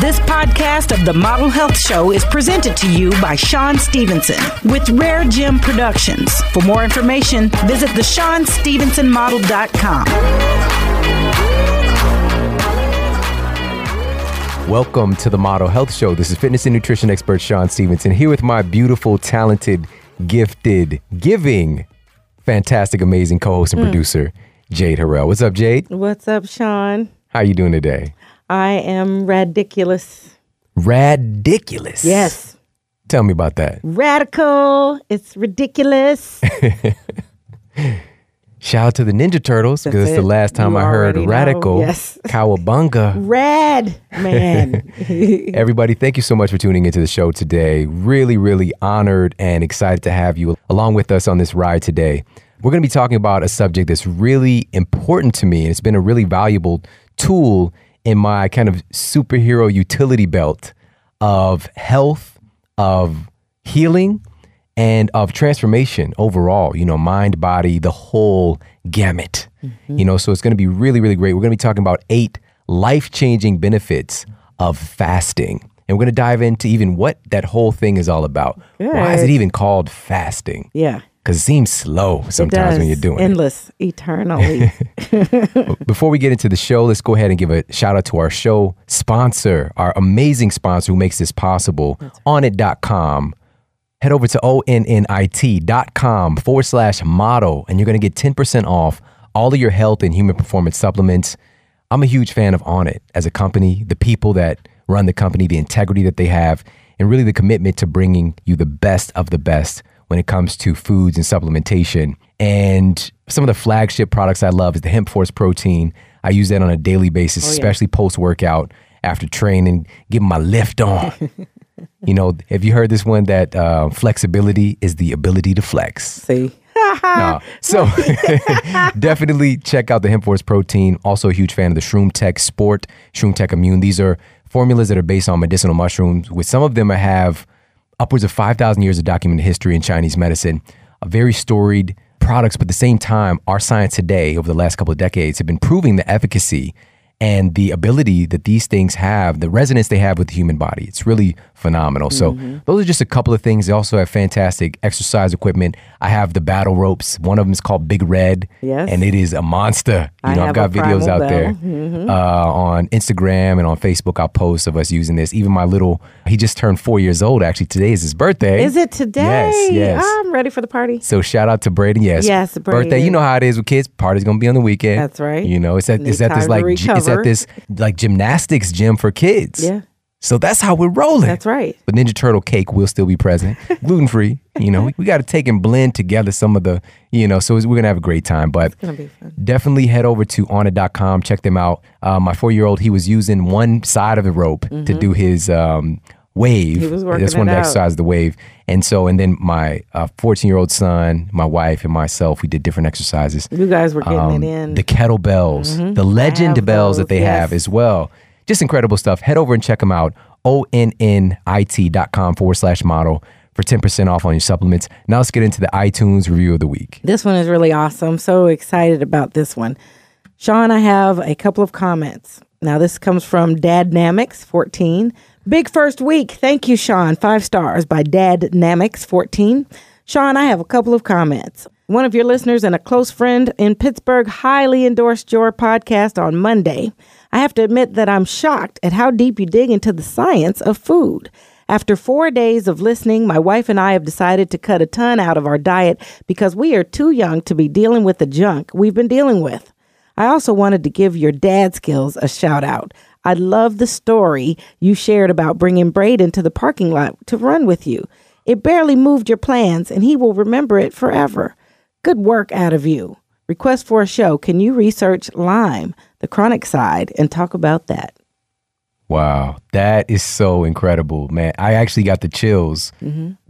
This podcast of the Model Health Show is presented to you by Shawn Stevenson with Rare Gym Productions. For more information, visit the ShawnStevensonModel.com. Welcome to the Model Health Show. This is fitness and nutrition expert Shawn Stevenson here with my beautiful, talented, gifted, giving, fantastic, amazing co-host and mm. producer Jade Harrell. What's up, Jade? What's up, Shawn? How are you doing today? I am ridiculous. Ridiculous. Yes. Tell me about that. Radical. It's ridiculous. Shout out to the Ninja Turtles because it's the last time You I heard already know. radical Yes. cowabunga. Red man. Everybody, thank you so much for tuning into the show today. Really, really honored and excited to have you along with us on this ride today. We're going to be talking about a subject that's really important to me, and it's been a really valuable tool in my kind of superhero utility belt of health, of healing, and of transformation overall, you know, mind, body, the whole gamut. Mm-hmm. You know, so it's going to be really, really great. We're going to be talking about eight life changing benefits of fasting. And we're going to dive into even what that whole thing is all about. Why is it even called fasting? yeah. Because it seems slow sometimes when you're doing it. Endless. Eternally. Before we get into the show, let's go ahead and give a shout out to our show sponsor, our amazing sponsor who makes this possible, onnit.com. Head over to onnit.com forward slash model, and you're going to get 10% off all of your health and human performance supplements. I'm a huge fan of Onnit as a company, the people that run the company, the integrity that they have, and really the commitment to bringing you the best of the best when it comes to foods and supplementation. And some of the flagship products I love is the Hemp Force protein. I use that on a daily basis, especially post workout after training, getting my lift on. you know, have you heard this one that uh, flexibility is the ability to flex? See. So definitely check out the Hemp Force protein. Also a huge fan of the Shroom Tech Sport, Shroom Tech Immune. These are formulas that are based on medicinal mushrooms. With some of them, I have upwards of 5,000 years of documented history in Chinese medicine. A very storied products, but at the same time, our science today, over the last couple of decades, have been proving the efficacy and the ability that these things have, the resonance they have with the human body. It's really phenomenal. So, mm-hmm. those are just a couple of things. They also have fantastic exercise equipment. I have the battle ropes. One of them is called Big Red. Yes. And it is a monster. You I know, I've got videos out there Bell. Mm-hmm. uh, on Instagram and on Facebook. I'll post of us using this. Even my little, he just turned four years old. Actually, today is his birthday. Is it today? Yes, yes. Ah, I'm ready for the party. So shout out to Braden. Yes, Yes, birthday. You know how it is with kids. Party's gonna be on the weekend. That's right. You know, it's at it's at this like gy- it's at this like gymnastics gym for kids. Yeah. So that's how we're rolling. That's right. But Ninja Turtle cake will still be present, gluten free. You know, we, we got to take and blend together some of the, you know. So we're gonna have a great time. But gonna be fun. definitely head over to onnit.com. Check them out. Uh, my four year old, he was using one side of the rope to do his um, wave. Mm-hmm. He was working That's one it of the exercises, the wave. And so, and then my 14 year old son, my wife, and myself, we did different exercises. You guys were getting Um, it in. The kettlebells, the legend bells that those, they have as well. Just incredible stuff. Head over and check them out. onnit.com forward slash model for 10% off on your supplements. Now let's get into the iTunes review of the week. This one is really awesome. So excited about this one. Shawn, I have a couple of comments. Now, this comes from Dadnamics14. Big first week. Thank you, Shawn. Five stars by Dadnamics14. Shawn, I have a couple of comments. One of your listeners and a close friend in Pittsburgh highly endorsed your podcast on Monday. I have to admit that I'm shocked at how deep you dig into the science of food. After four days of listening, my wife and I have decided to cut a ton out of our diet because we are too young to be dealing with the junk we've been dealing with. I also wanted to give your dad skills a shout out. I love the story you shared about bringing Braden to the parking lot to run with you. It barely moved your plans, and he will remember it forever. Good work out of you. Request for a show. Can you research Lyme, the chronic side, and talk about that? Wow, that is so incredible, man. I actually got the chills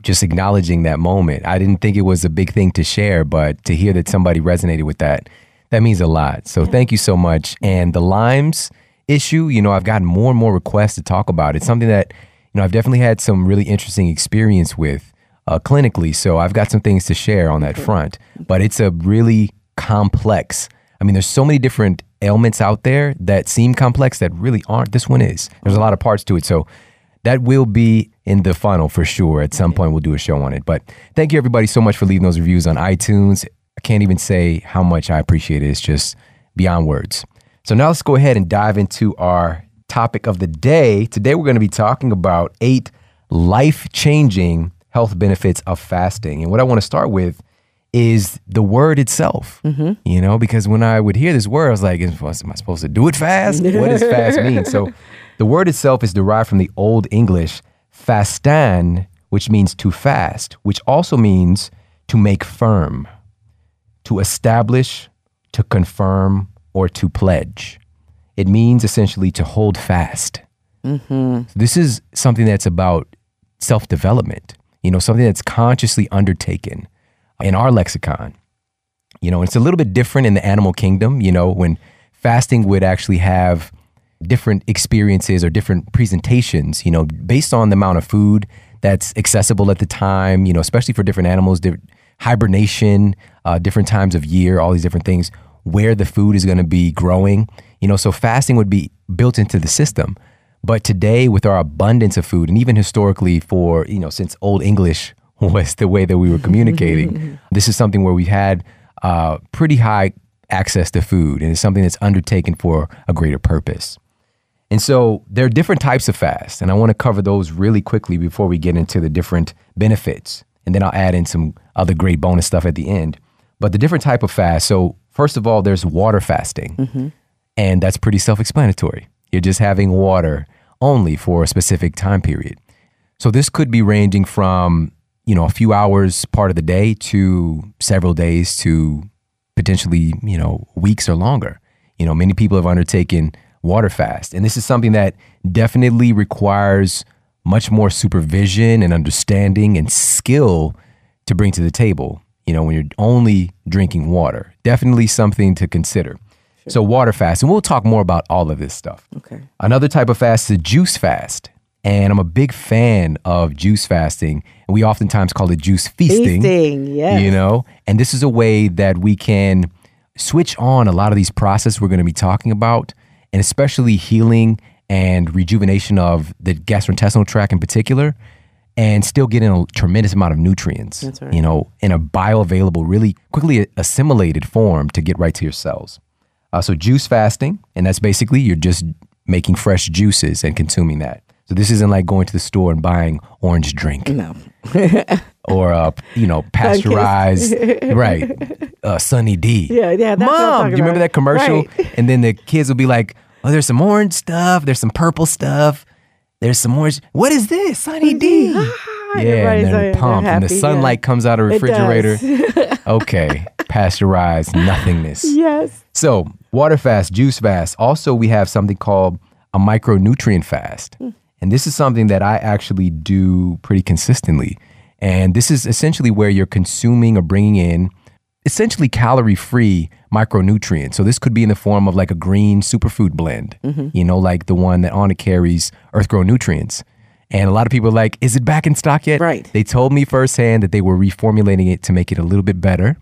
just acknowledging that moment. I didn't think it was a big thing to share, but to hear that somebody resonated with that, that means a lot. So thank you so much. And the Lyme's issue, you know, I've gotten more and more requests to talk about. It's something that, you know, I've definitely had some really interesting experience with uh, clinically. So I've got some things to share on that front. But it's a really complex I mean, there's so many different ailments out there that seem complex that really aren't. This one is. There's a lot of parts to it. So that will be in the funnel for sure. At some point, we'll do a show on it. But thank you, everybody, so much for leaving those reviews on iTunes. I can't even say how much I appreciate it. It's just beyond words. So now let's go ahead and dive into our topic of the day. Today, we're going to be talking about eight life changing health benefits of fasting. And what I want to start with is the word itself. Mm-hmm. You know, because when I would hear this word, I was like, am I supposed to do it fast? what does fast mean? So the word itself is derived from the Old English fastan, which means to fast, which also means to make firm, to establish, to confirm, or to pledge. It means essentially to hold fast. Mm-hmm. This is something that's about self development, you know, something that's consciously undertaken in our lexicon. You know, it's a little bit different in the animal kingdom, you know, when fasting would actually have different experiences or different presentations, you know, based on the amount of food that's accessible at the time, you know, especially for different animals, hibernation, uh, different times of year, all these different things, where the food is going to be growing, you know, so fasting would be built into the system. But today, with our abundance of food, and even historically, for, you know, since Old English was the way that we were communicating, this is something where we've had uh, pretty high access to food, and it's something that's undertaken for a greater purpose. And so there are different types of fast, and I want to cover those really quickly before we get into the different benefits. And then I'll add in some other great bonus stuff at the end. But the different type of fast. So first of all, there's water fasting, and that's pretty self-explanatory. You're just having water only for a specific time period. So this could be ranging from you know a few hours part of the day to several days to potentially you know weeks or longer. You know, many people have undertaken water fast, and this is something that definitely requires much more supervision and understanding and skill to bring to the table. You know, when you're only drinking water, definitely something to consider. So water fast, and we'll talk more about all of this stuff. Okay. Another type of fast is a juice fast. And I'm a big fan of juice fasting. And we oftentimes call it juice feasting. Feasting, yes. You know, and this is a way that we can switch on a lot of these processes we're going to be talking about, and especially healing and rejuvenation of the gastrointestinal tract in particular, and still getting a tremendous amount of nutrients, That's right. you know, in a bioavailable, really quickly assimilated form to get right to your cells. Uh, so juice fasting, and that's basically you're just making fresh juices and consuming that. So this isn't like going to the store and buying orange drink No. or uh, you know pasteurized, right? Uh, Sunny D. Yeah, yeah, that's what I'm Mom, you remember about. that commercial? Right. And then the kids will be like, "Oh, there's some orange stuff. There's some purple stuff. There's some orange. What is this? Sunny D." yeah, Everybody's and so- they're they're pumped, and the happy, yeah. sunlight comes out of the It does. refrigerator. okay, pasteurized nothingness. Yes. So, water fast, juice fast. Also, we have something called a micronutrient fast. Hmm. And this is something that I actually do pretty consistently. And this is essentially where you're consuming or bringing in essentially calorie free micronutrients. So, this could be in the form of like a green superfood blend, Mm-hmm. you know, like the one that Onnit carries, Earth Grown Nutrients. And a lot of people are like, is it back in stock yet? Right. They told me firsthand that they were reformulating it to make it a little bit better,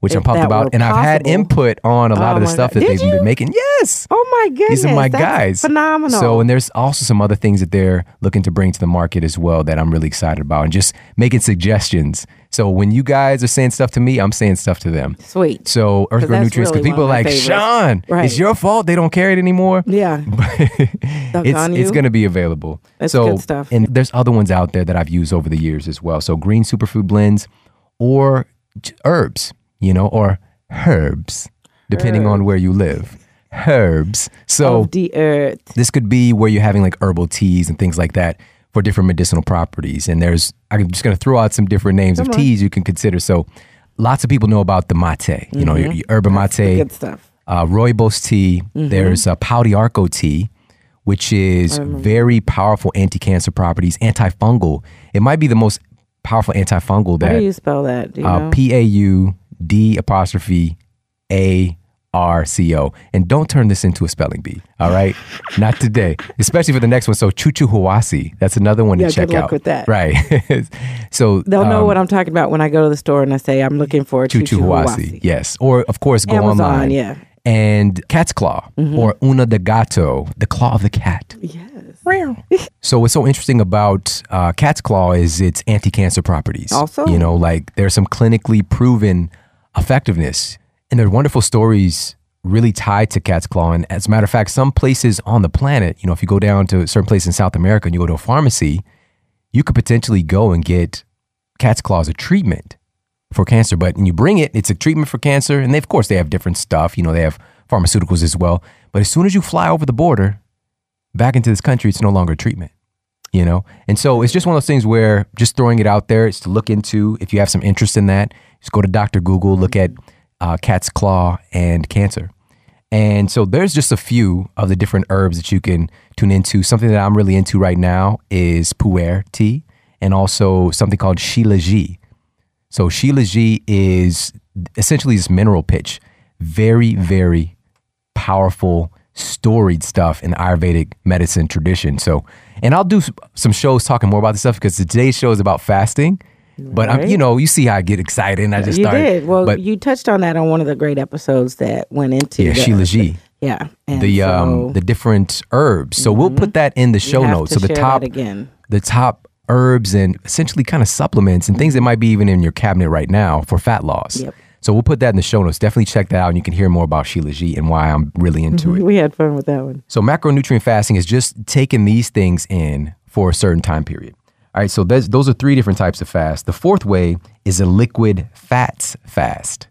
which I'm pumped about. And I've had input on a lot Oh of the stuff God. that Did they've you? been making. Yes. Oh my goodness. These are my guys. Phenomenal. So, and there's also some other things that they're looking to bring to the market as well that I'm really excited about and just making suggestions. So, when you guys are saying stuff to me, I'm saying stuff to them. Sweet. So, Earth Grown Nutrients, because really people are like, favorites. Shawn, Right. it's your fault they don't carry it anymore. Yeah. it's it's going to be available. That's so, good stuff. And there's other ones out there that I've used over the years as well. So green superfood blends or herbs, you know, or herbs, depending on where you live. Herbs. So Of the earth. this could be where you're having like herbal teas and things like that for different medicinal properties. And there's I'm just going to throw out some different names of teas you can consider. So lots of people know about the mate, you know, your, your herba mate Good stuff. uh, rooibos tea. There's uh, Pau d'Arco tea, which is very powerful anti-cancer properties, antifungal. It might be the most powerful antifungal How do that you spell that? Do you uh, know? P A U D apostrophe A R C O. And don't turn this into a spelling bee. All right, not today. Especially for the next one. So Chuchuhuasi. That's another one Yeah, to check good luck out. with that. Right. so They'll know um, what I'm talking about when I go to the store and I say I'm looking for Chuchuhuasi. Yes. Or of course go Amazon, online. yeah. and cat's claw or una de gato, the claw of the cat. Yes. So what's so interesting about uh, cat's claw is its anti-cancer properties. Also. you know, like there's some clinically proven effectiveness, and there are wonderful stories really tied to cat's claw. And as a matter of fact, some places on the planet, you know, if you go down to a certain place in South America and you go to a pharmacy, you could potentially go and get cat's claw as a treatment for cancer. But when you bring it, it's a treatment for cancer, and they, of course they have different stuff. You know, they have pharmaceuticals as well. But as soon as you fly over the border back into this country, it's no longer a treatment. You know, and so it's just one of those things where just throwing it out there is to look into. If you have some interest in that, just go to Doctor Google, look at uh, cat's claw and cancer. And so there's just a few of the different herbs that you can tune into. Something that I'm really into right now is pu-erh tea and also something called shilaji. So shilaji is essentially this mineral pitch, very, very powerful, storied stuff in the Ayurvedic medicine tradition. So, and I'll do some shows talking more about this stuff because today's show is about fasting. But I'm, you know, you see how I get excited and I just you start. did. Well, but you touched on that on one of the great episodes that went into yeah, the, shilaji. Yeah. And the so Mm-hmm. um the different herbs. So we'll put that in the show notes. to So the top again. the top herbs and essentially kind of supplements and things that might be even in your cabinet right now for fat loss. Yep. So we'll put that in the show notes. Definitely check that out and you can hear more about Shilaji and why I'm really into it. We had fun with that one. So macronutrient fasting is just taking these things in for a certain time period. All right, so those are three different types of fast. The fourth way is a liquid fats fast.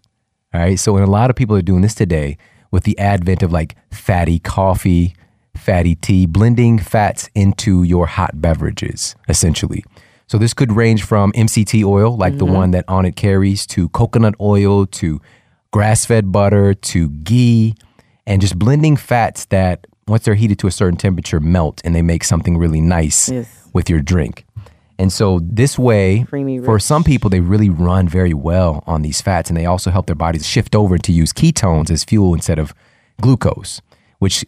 All right, so and a lot of people are doing this today with the advent of like fatty coffee, fatty tea, blending fats into your hot beverages, essentially. So this could range from MCT oil, like the mm-hmm. one that Onnit carries, to coconut oil, to grass-fed butter, to ghee, and just blending fats that once they're heated to a certain temperature melt and they make something really nice Yes. with your drink. And so this way, for some people, they really run very well on these fats, and they also help their bodies shift over to use ketones as fuel instead of glucose, which,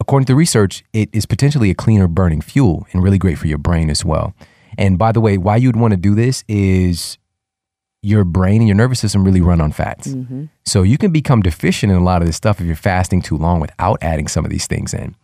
according to research, it is potentially a cleaner burning fuel and really great for your brain as well. And by the way, why you'd want to do this is your brain and your nervous system really run on fats. Mm-hmm. So you can become deficient in a lot of this stuff if you're fasting too long without adding some of these things in.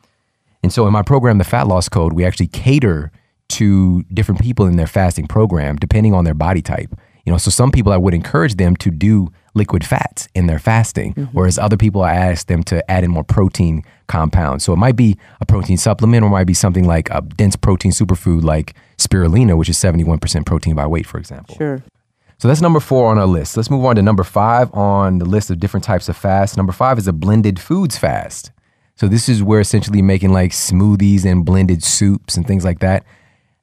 And so in my program, the Fat Loss Code, we actually cater to different people in their fasting program depending on their body type. You know, so some people I would encourage them to do liquid fats in their fasting, mm-hmm. whereas other people I ask them to add in more protein compounds. So it might be a protein supplement or it might be something like a dense protein superfood like spirulina, which is 71% protein by weight, for example. Sure. So that's number four on our list. Let's move on to number five on the list of different types of fast. Number five is a blended foods fast. So this is where essentially making like smoothies and blended soups and things like that.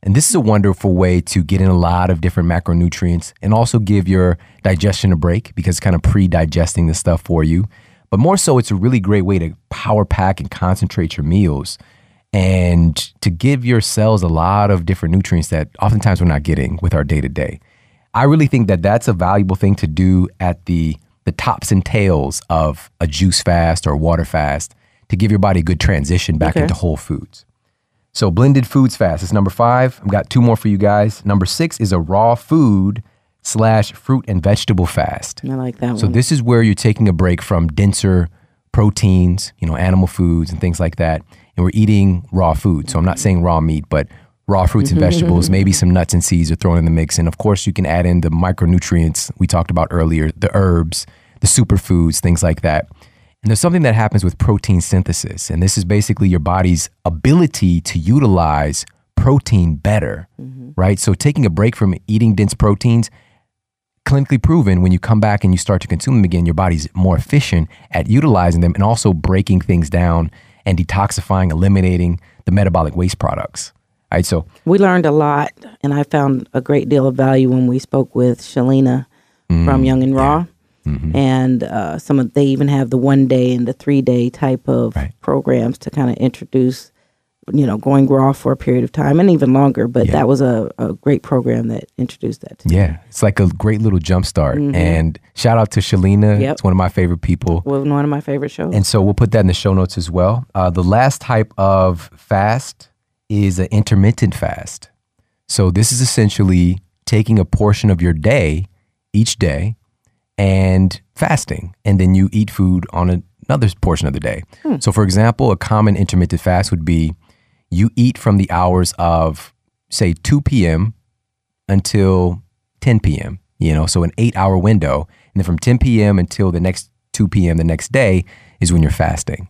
And this is a wonderful way to get in a lot of different macronutrients and also give your digestion a break because it's kind of pre-digesting the stuff for you. But more so, it's a really great way to power pack and concentrate your meals and to give your cells a lot of different nutrients that oftentimes we're not getting with our day to day. I really think that that's a valuable thing to do at the the tops and tails of a juice fast or water fast to give your body a good transition back Okay. into whole foods. So blended foods fast is number five. I've got two more for you guys. Number six is a raw food slash fruit and vegetable fast. I like that So one. this is where you're taking a break from denser proteins, you know, animal foods and things like that, and we're eating raw food. So I'm not saying raw meat, but raw fruits and vegetables, maybe some nuts and seeds are thrown in the mix, and of course you can add in the micronutrients we talked about earlier, the herbs, the superfoods, things like that. And there's something that happens with protein synthesis, and this is basically your body's ability to utilize protein better, right? So taking a break from eating dense proteins clinically proven when you come back and you start to consume them again, your body's more efficient at utilizing them and also breaking things down and detoxifying, eliminating the metabolic waste products. All right, so we learned a lot, and I found a great deal of value when we spoke with Shalina Mm, from Young and Raw. Mm-hmm. And uh, some of they even have the one day and the three day type of Right. programs to kind of introduce, you know, going raw for a period of time and even longer. But Yeah. that was a, a great program that introduced that. To yeah, it's like a great little jump start. And shout out to Shalina. Yep. It's one of my favorite people. was one of my favorite shows. And so we'll put that in the show notes as well. Uh, the last type of fast is an intermittent fast. So this is essentially taking a portion of your day each day and fasting. And then you eat food on another portion of the day. Hmm. So, for example, a common intermittent fast would be you eat from the hours of, say, 2 p.m. until 10 p.m., you know, so an eight hour window. And then from 10 p.m. until the next 2 p.m. the next day is when you're fasting.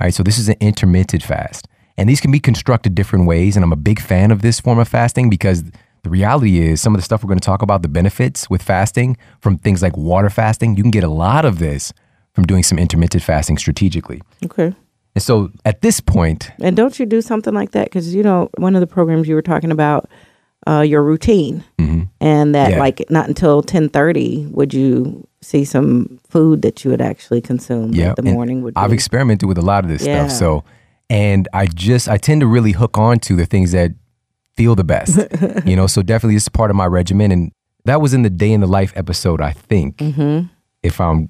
All right, so this is an intermittent fast. And these can be constructed different ways. And I'm a big fan of this form of fasting because the reality is some of the stuff we're going to talk about, the benefits with fasting from things like water fasting, you can get a lot of this from doing some intermittent fasting strategically. Okay. And so at this point, And don't you do something like that? Because you know, one of the programs you were talking about, uh, your routine, and that Yeah. like not until ten thirty would you see some food that you would actually consume. yeah, like the and morning would. I've be. experimented with a lot of this Yeah. stuff. So, and I just, I tend to really hook on to the things that feel the best, you know? So definitely this is part of my regimen. And that was in the day in the life episode, I think, mm-hmm. if I'm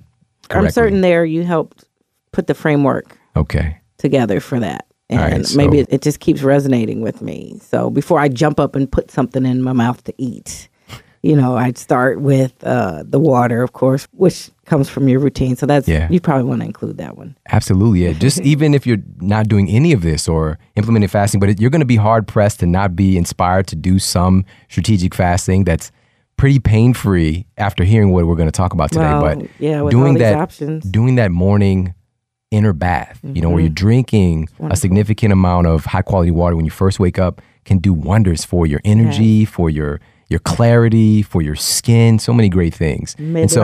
correctly. I'm certain there you helped put the framework Okay. together for that. And right, maybe so- it, it just keeps resonating with me. So before I jump up and put something in my mouth to eat, you know, I'd start with uh, the water, of course, which comes from your routine. So that's Yeah. you probably want to include that one. Absolutely. Yeah. Just even if you're not doing any of this or implementing fasting, but it, you're going to be hard pressed to not be inspired to do some strategic fasting that's pretty pain free after hearing what we're going to talk about today. Well, but yeah, doing that, options. doing that morning inner bath, you know, where you're drinking a significant amount of high quality water when you first wake up can do wonders for your energy, for your your clarity, for your skin, so many great things. And so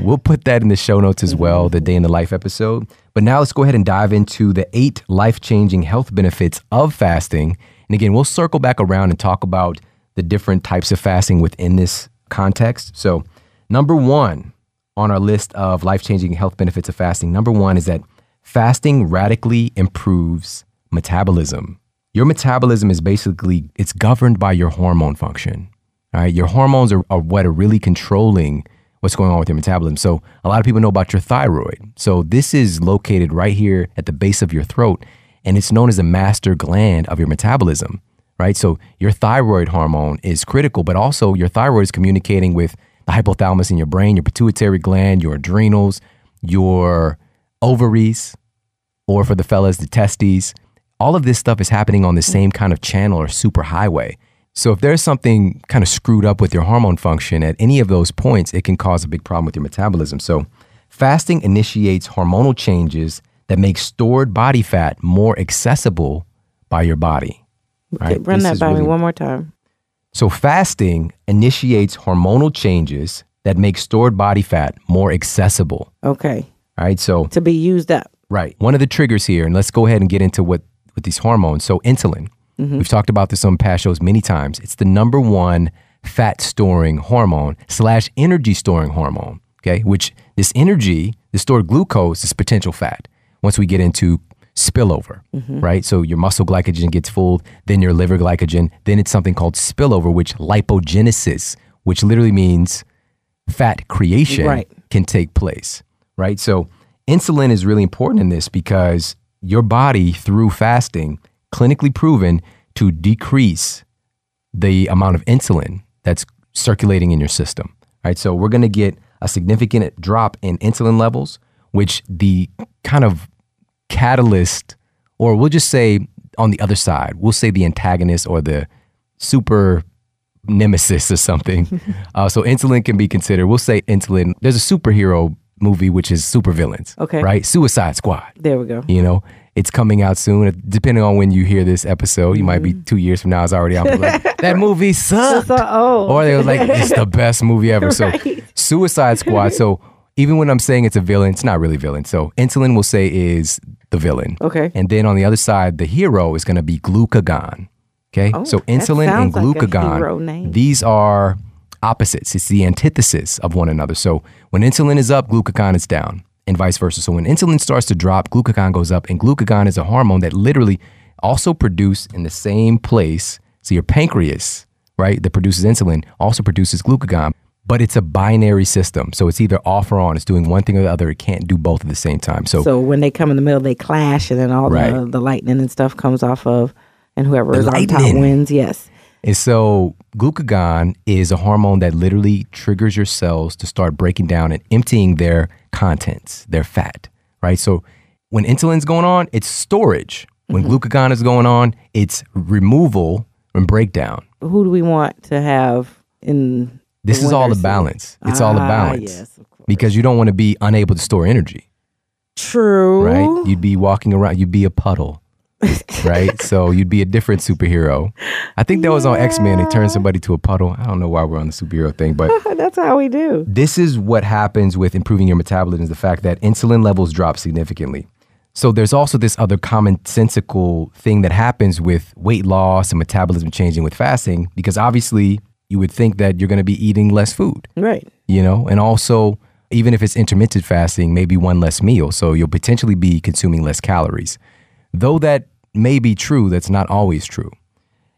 We'll put that in the show notes as well, mm-hmm. the day in the life episode. But now let's go ahead and dive into the eight life changing health benefits of fasting. And again, we'll circle back around and talk about the different types of fasting within this context. So, number one on our list of life changing health benefits of fasting, number one is that fasting radically improves metabolism. Your metabolism is basically it's governed by your hormone function. All right, your hormones are, are what are really controlling what's going on with your metabolism. So a lot of people know about your thyroid. So this is located right here at the base of your throat, and it's known as the master gland of your metabolism. Right. So your thyroid hormone is critical, but also your thyroid is communicating with the hypothalamus in your brain, your pituitary gland, your adrenals, your ovaries, or for the fellas, the testes. All of this stuff is happening on the same kind of channel or super highway. So if there's something kind of screwed up with your hormone function at any of those points, it can cause a big problem with your metabolism. So fasting initiates hormonal changes that make stored body fat more accessible by your body. Right? Run This that by me one more time. so fasting initiates hormonal changes that make stored body fat more accessible. Okay. All right. So To be used up. Right. One of the triggers here, and let's go ahead and get into what with these hormones. So insulin. Mm-hmm. We've talked about this on past shows many times. It's the number one fat storing hormone slash energy storing hormone. Okay, which this energy, the stored glucose, is potential fat. Once we get into spillover, mm-hmm. right? So your muscle glycogen gets full, then your liver glycogen, then it's something called spillover, which lipogenesis, which literally means fat creation Right. can take place, right? So insulin is really important in this because your body through fasting clinically proven to decrease the amount of insulin that's circulating in your system, right? So we're going to get a significant drop in insulin levels, which the kind of catalyst, or we'll just say on the other side, we'll say the antagonist or the super nemesis or something. uh, so insulin can be considered. We'll say insulin. There's a superhero movie which is supervillains. Okay. Right. Suicide Squad. There we go. You know, it's coming out soon. Depending on when you hear this episode, you might be mm-hmm. two years from now. It's already out. Like, that movie sucked. So, oh. Or they was like, it's the best movie ever. So Right. Suicide Squad. So even when I'm saying it's a villain, it's not really villain. So insulin will say is the villain. Okay. And then on the other side, the hero is going to be glucagon. Okay. Oh, so insulin and sounds like glucagon, these are opposites. It's the antithesis of one another. So when insulin is up, glucagon is down, and vice versa. So when insulin starts to drop, glucagon goes up, and glucagon is a hormone that literally also produced in the same place. So your pancreas, right, that produces insulin, also produces glucagon. But it's a binary system. So it's either off or on. It's doing one thing or the other. It can't do both at the same time. So, So when they come in the middle, they clash, and then all the, the lightning and stuff comes off of, and whoever The is on top lightning. wins. Yes. And so glucagon is a hormone that literally triggers your cells to start breaking down and emptying their contents, their fat, right? So when insulin's going on, it's storage. When glucagon is going on, it's removal and breakdown. Who do we want to have in? This is all the balance. It's all the Ah, balance. Yes, of course. Because you don't want to be unable to store energy, True. right? You'd be walking around, you'd be a puddle, right? So you'd be a different superhero. I think that was on X Men. It turned somebody to a puddle. I don't know why we're on the superhero thing, but That's how we do. this is what happens with improving your metabolism is the fact that insulin levels drop significantly. So there's also this other commonsensical thing that happens with weight loss and metabolism changing with fasting because obviously you would think that you're going to be eating less food, Right. you know, and also even if it's intermittent fasting, maybe one less meal, so you'll potentially be consuming less calories. Though that may be true, that's not always true.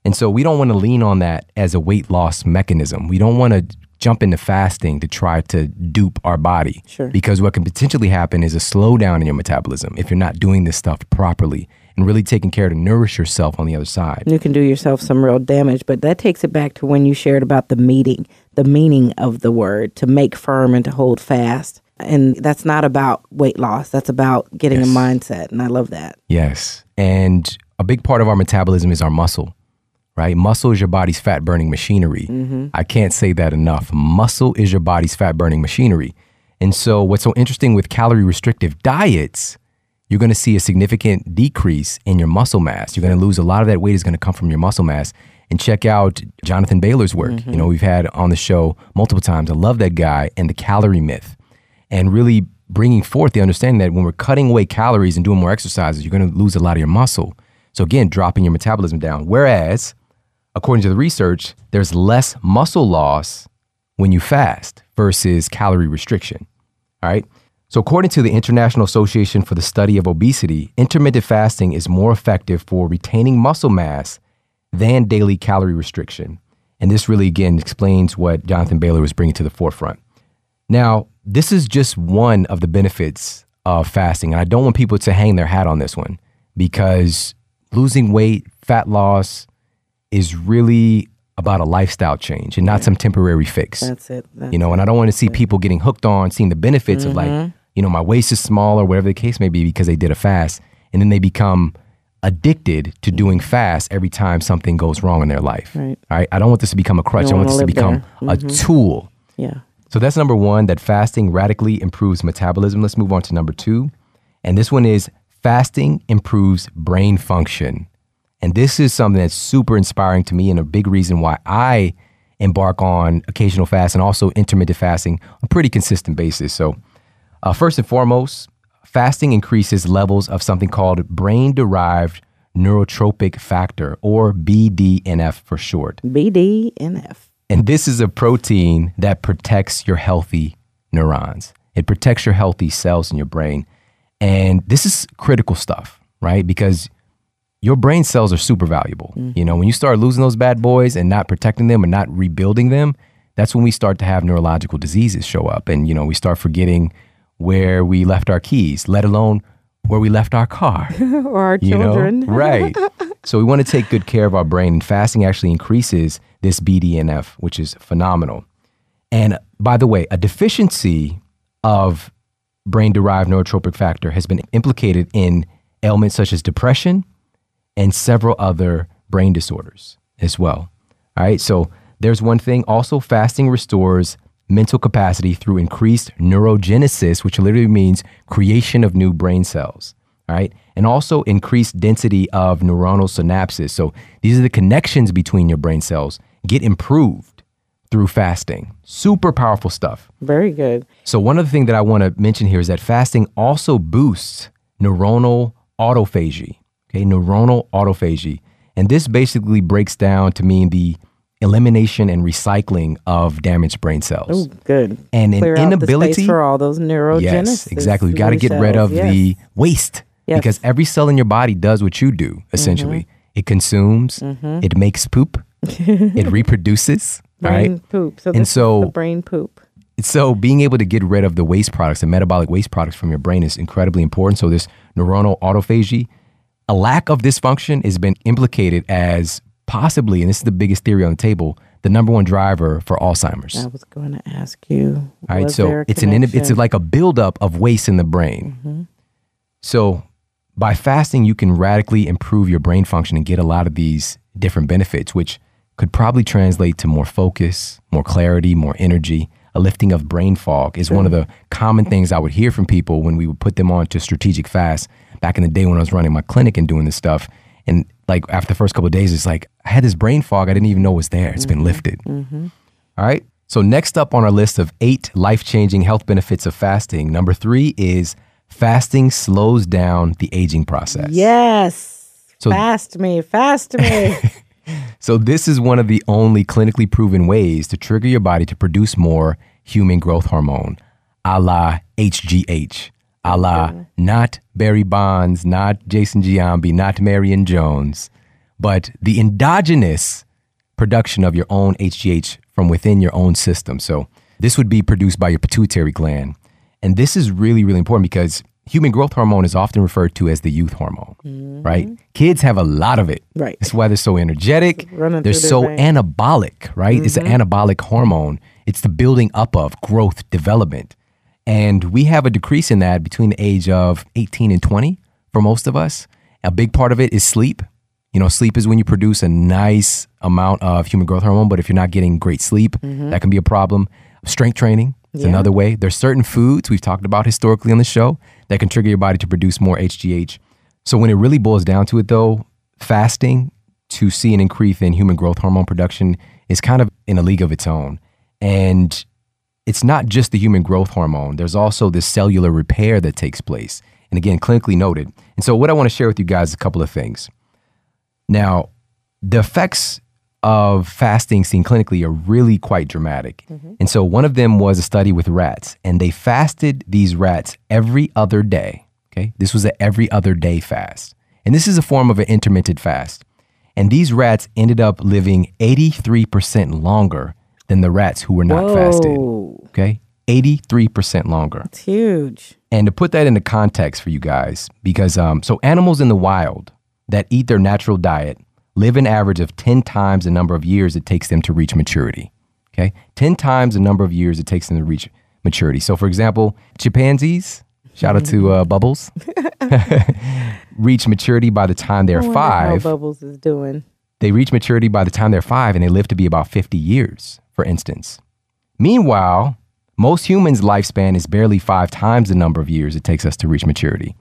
And so we don't want to lean on that as a weight loss mechanism. We don't want to jump into fasting to try to dupe our body. Sure. Because what can potentially happen is a slowdown in your metabolism if you're not doing this stuff properly and really taking care to nourish yourself on the other side. You can do yourself some real damage, but that takes it back to when you shared about the meaning, the meaning of the word to make firm and to hold fast. And that's not about weight loss. That's about getting Yes. a mindset. And I love that. Yes. And a big part of our metabolism is our muscle, right? Muscle is your body's fat burning machinery. Mm-hmm. I can't say that enough. Muscle is your body's fat burning machinery. And so, what's so interesting with calorie restrictive diets, you're going to see a significant decrease in your muscle mass. You're going to lose a lot of that weight is going to come from your muscle mass. And check out Jonathan Bailor's work. You mm-hmm. know, we've had on the show multiple times. I love that guy and the calorie myth and really bringing forth the understanding that when we're cutting away calories and doing more exercises, you're going to lose a lot of your muscle. So again, dropping your metabolism down. Whereas, according to the research, there's less muscle loss when you fast versus calorie restriction. All right. So, according to the International Association for the Study of Obesity, intermittent fasting is more effective for retaining muscle mass than daily calorie restriction. And this really, again, explains what Jonathan Bailor was bringing to the forefront. Now, this is just one of the benefits of fasting. And I don't want people to hang their hat on this one because losing weight, fat loss is really about a lifestyle change and not some temporary fix. That's it. That's you know, and I don't want to see people getting hooked on seeing the benefits of like, mm-hmm. you know, my waist is small or whatever the case may be because they did a fast. And then they become addicted to mm-hmm. doing fast every time something goes wrong in their life. Right. All right. I don't want this to become a crutch. I want this to become a mm-hmm. tool Yeah. So that's number one, that fasting radically improves metabolism. Let's move on to number two. And this one is fasting improves brain function. And this is something that's super inspiring to me and a big reason why I embark on occasional fast and also intermittent fasting on a pretty consistent basis. So, uh, first and foremost, fasting increases levels of something called brain derived neurotrophic factor, or BDNF for short. BDNF. And this is a protein that protects your healthy neurons. It protects your healthy cells in your brain. And this is critical stuff, right? Because your brain cells are super valuable. Mm. You know, when you start losing those bad boys and not protecting them and not rebuilding them, that's when we start to have neurological diseases show up. And, you know, we start forgetting where we left our keys, let alone where we left our car. Or our children. know? right. So we want to take good care of our brain and fasting actually increases this bdnf which is phenomenal. And by the way a deficiency of brain derived neurotrophic factor has been implicated in ailments such as depression and several other brain disorders as well. All right so there's one thing. Also fasting restores mental capacity through increased neurogenesis which literally means creation of new brain cells all right and also increased density of neuronal synapses so these are the connections between your brain cells get improved through fasting super powerful stuff Very good. so one other thing that I want to mention here is that fasting also boosts neuronal autophagy. Okay, neuronal autophagy. And this basically breaks down to mean the elimination and recycling of damaged brain cells. Oh, good. And an Clear the inability for all those neurogenesis. Yes, exactly. We got to get rid of Yes. the waste Yes. because every cell in your body does what you do essentially. Mm-hmm. It consumes, mm-hmm. it makes poop, it reproduces, brain right? poop. So And so- the brain poop. So being able to get rid of the waste products, the metabolic waste products from your brain is incredibly important. So this neuronal autophagy, a lack of this function has been implicated as possibly, and this is the biggest theory on the table, the number one driver for Alzheimer's. I was going to ask you. All right, so it's an it's like a buildup of waste in the brain. Mm-hmm. So, by fasting, you can radically improve your brain function and get a lot of these different benefits, which could probably translate to more focus, more clarity, more energy. A lifting of brain fog is one of the common things I would hear from people when we would put them on to strategic fast back in the day when I was running my clinic and doing this stuff. And like after the first couple of days, it's like I had this brain fog I didn't even know was there. It's been mm-hmm. lifted. Mm-hmm. All right. So next up on our list of eight life-changing health benefits of fasting, number three is fasting slows down the aging process. Yes. So- fast me, fast me. So this is one of the only clinically proven ways to trigger your body to produce more human growth hormone, a la HGH, a la not Barry Bonds, not Jason Giambi, not Marion Jones, but the endogenous production of your own HGH from within your own system. So this would be produced by your pituitary gland. And this is really, really important because human growth hormone is often referred to as the youth hormone, right? Kids have a lot of it. Right. That's why they're so energetic. They're so veins. anabolic, right? It's an anabolic hormone. It's the building up of growth, development. And we have a decrease in that between the age of 18 and 20 for most of us. A big part of it is sleep. You know, sleep is when you produce a nice amount of human growth hormone, but if you're not getting great sleep, mm-hmm. that can be a problem. Strength training is Yeah. another way. There's certain foods we've talked about historically on the show that can trigger your body to produce more HGH. So when it really boils down to it though, fasting to see an increase in human growth hormone production is kind of in a league of its own. And it's not just the human growth hormone, there's also this cellular repair that takes place. And again, clinically noted. And so, what I want to share with you guys is a couple of things. Now, the effects of fasting seen clinically are really quite dramatic. Mm-hmm. And so, one of them was a study with rats, and they fasted these rats every other day. Okay. This was an every other day fast. And this is a form of an intermittent fast. And these rats ended up living 83% longer than the rats who were not fasted. Okay. 83% longer. It's huge. And to put that into context for you guys, because um, so animals in the wild that eat their natural diet live an average of 10 times the number of years it takes them to reach maturity. Okay. 10 times the number of years it takes them to reach maturity. So, for example, chimpanzees, shout out to uh, Bubbles, reach maturity by the time they're five. Bubbles is doing. They reach maturity by the time they're five and they live to be about 50 years, for instance. Meanwhile, most humans' lifespan is barely five times the number of years it takes us to reach maturity.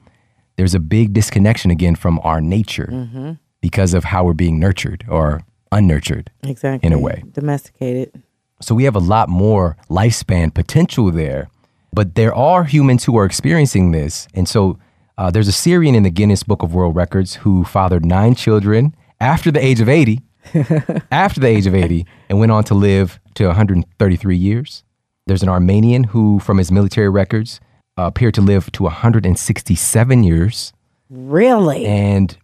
There's a big disconnection again from our nature because of how we're being nurtured or unnurtured. Exactly. In a way. Domesticated. So we have a lot more lifespan potential there. But there are humans who are experiencing this. And so uh, there's a Syrian in the Guinness Book of World Records who fathered nine children after the age of 80, after the age of 80, and went on to live to 133 years. There's an Armenian who, from his military records, uh, appeared to live to 167 years. Really? And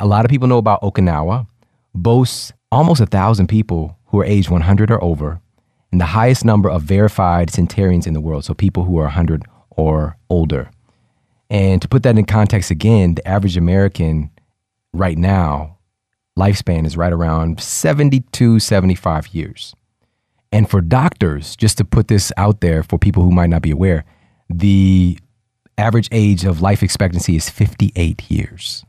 a lot of people know about Okinawa, boasts almost a thousand people who are age 100 or over, and the highest number of verified centenarians in the world, so people who are 100 or older. And to put that in context again, the average American right now, lifespan is right around 72, 75 years. And for doctors, just to put this out there for people who might not be aware, the average age of life expectancy is 58 years.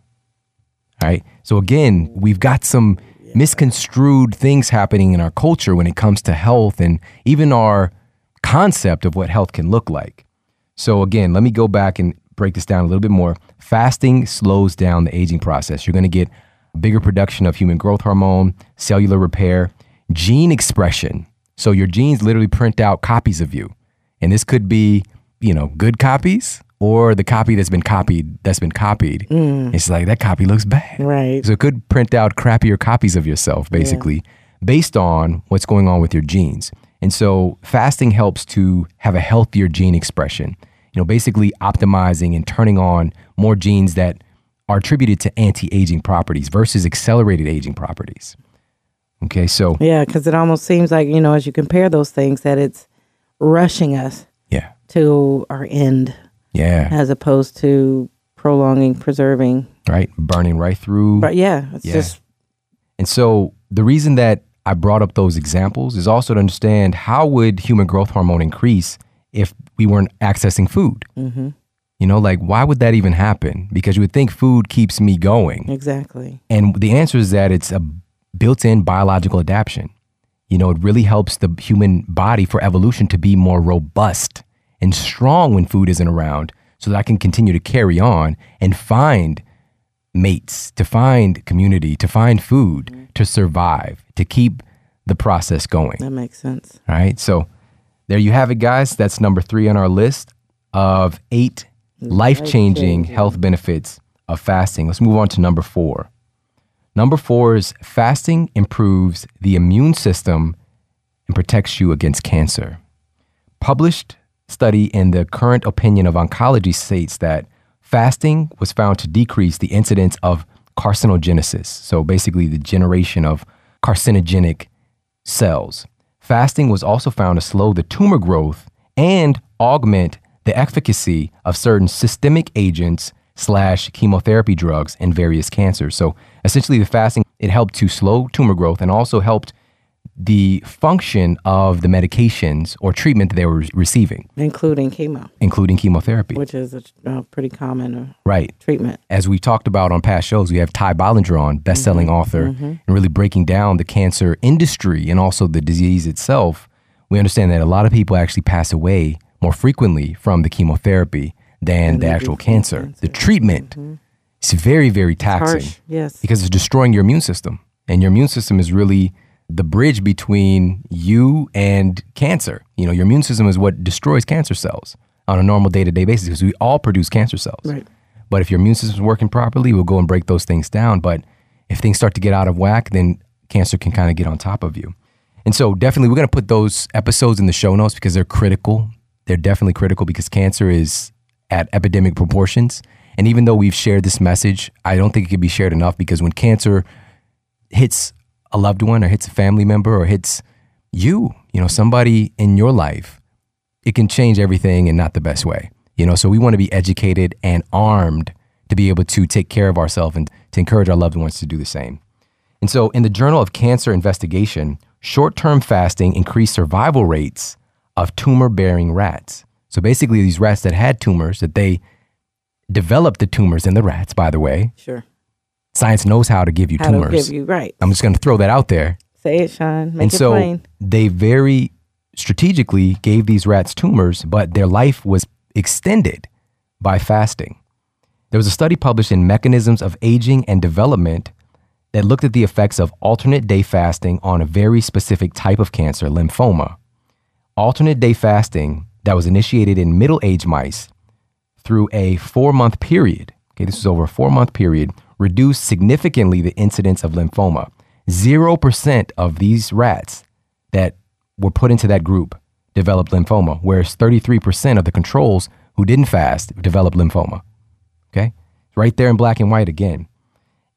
All right. So again, we've got some misconstrued things happening in our culture when it comes to health and even our concept of what health can look like. So again, let me go back and break this down a little bit more. Fasting slows down the aging process. You're going to get bigger production of human growth hormone, cellular repair, gene expression. So your genes literally print out copies of you. And this could be, you know, good copies or the copy that's been copied that's been copied. Mm. It's like that copy looks bad. Right. So it could print out crappier copies of yourself, basically, based on what's going on with your genes. And so fasting helps to have a healthier gene expression, you know, basically optimizing and turning on more genes that are attributed to anti aging properties versus accelerated aging properties. Okay, so Yeah, because it almost seems like, you know, as you compare those things, that it's rushing us yeah, to our end yeah, as opposed to prolonging, preserving. right, burning right through. But yeah, it's Yeah. just, And so the reason that I brought up those examples is also to understand how would human growth hormone increase if we weren't accessing food. Mm-hmm. You know, like why would that even happen? Because you would think food keeps me going. Exactly. And the answer is that it's a built in biological adaptation. You know, it really helps the human body for evolution to be more robust and strong when food isn't around so that I can continue to carry on and find mates, to find community, to find food, mm-hmm. to survive, to keep the process going. That makes sense. All right. So there you have it, guys. That's number three on our list of eight life changing health benefits of fasting. Let's move on to number four. Number four is fasting improves the immune system and protects you against cancer. Published study in the current opinion of oncology states that fasting was found to decrease the incidence of carcinogenesis. So basically, the generation of carcinogenic cells. Fasting was also found to slow the tumor growth and augment the efficacy of certain systemic agents slash chemotherapy drugs in various cancers. So essentially, the fasting it helped to slow tumor growth and also helped the function of the medications or treatment that they were receiving, Including chemo, including chemotherapy. which is a uh, pretty common uh, right. treatment. As we talked about on past shows, we have Ty Bollinger on, best-selling author, and really breaking down the cancer industry and also the disease itself. We understand that a lot of people actually pass away more frequently from the chemotherapy than the actual cancer. The treatment is very, very taxing Harsh. Yes. because it's destroying your immune system. And your immune system is really the bridge between you and cancer. You know, your immune system is what destroys cancer cells on a normal day to day basis because we all produce cancer cells. Right. But if your immune system is working properly, we'll go and break those things down. But if things start to get out of whack, then cancer can kind of get on top of you. And so, definitely, we're going to put those episodes in the show notes because they're critical. They're definitely critical because cancer is at epidemic proportions. And even though we've shared this message, I don't think it can be shared enough because when cancer hits a loved one or hits a family member or hits you, you know, somebody in your life, it can change everything and not the best way. You know, so we want to be educated and armed to be able to take care of ourselves and to encourage our loved ones to do the same. And so in the Journal of Cancer Investigation, short-term fasting increased survival rates of tumor-bearing rats. So basically these rats that had tumors that they developed the tumors in the rats, by the way. Sure. Science knows how to give you How tumors. to give you right. I'm just going to throw that out there. Say it, Shawn. Make and it so plain. they very strategically gave these rats tumors, but their life was extended by fasting. There was a study published in Mechanisms of Aging and Development that looked at the effects of alternate day fasting on a very specific type of cancer, lymphoma. Alternate day fasting that was initiated in middle aged mice through a four month period, okay, this was over a four month period, reduced significantly the incidence of lymphoma. 0% of these rats that were put into that group developed lymphoma, whereas 33% of the controls who didn't fast developed lymphoma. Okay? Right there in black and white again.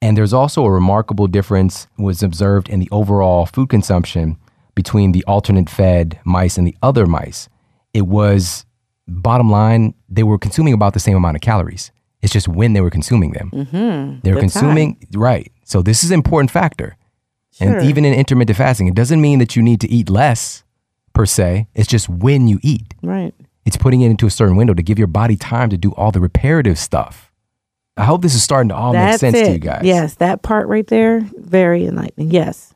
And there's also a remarkable difference was observed in the overall food consumption between the alternate fed mice and the other mice. It was bottom line, they were consuming about the same amount of calories. It's just when they were consuming them. Mm-hmm. They were The consuming right. So this is an important factor. Sure. And even in intermittent fasting, it doesn't mean that you need to eat less per se. It's just when you eat. Right. It's putting it into a certain window to give your body time to do all the reparative stuff. I hope this is starting to all make sense it. to you guys. Yes, that part right there, very enlightening. Yes.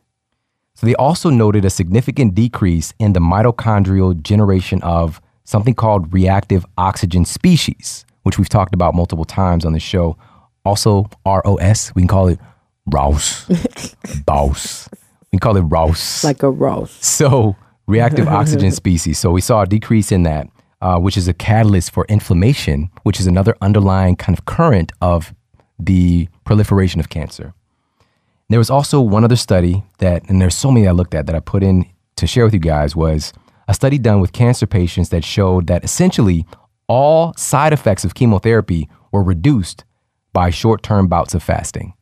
So they also noted a significant decrease in the mitochondrial generation of something called reactive oxygen species, which we've talked about multiple times on the show. Also, ROS, we can call it ROS. BOS. We can call it ROS. Like a rose. So, reactive oxygen species. So, we saw a decrease in that, uh, which is a catalyst for inflammation, which is another underlying kind of current of the proliferation of cancer. There was also one other study that, and there's so many I looked at that I put in to share with you guys, was a study done with cancer patients that showed that essentially all side effects of chemotherapy were reduced by short term bouts of fasting.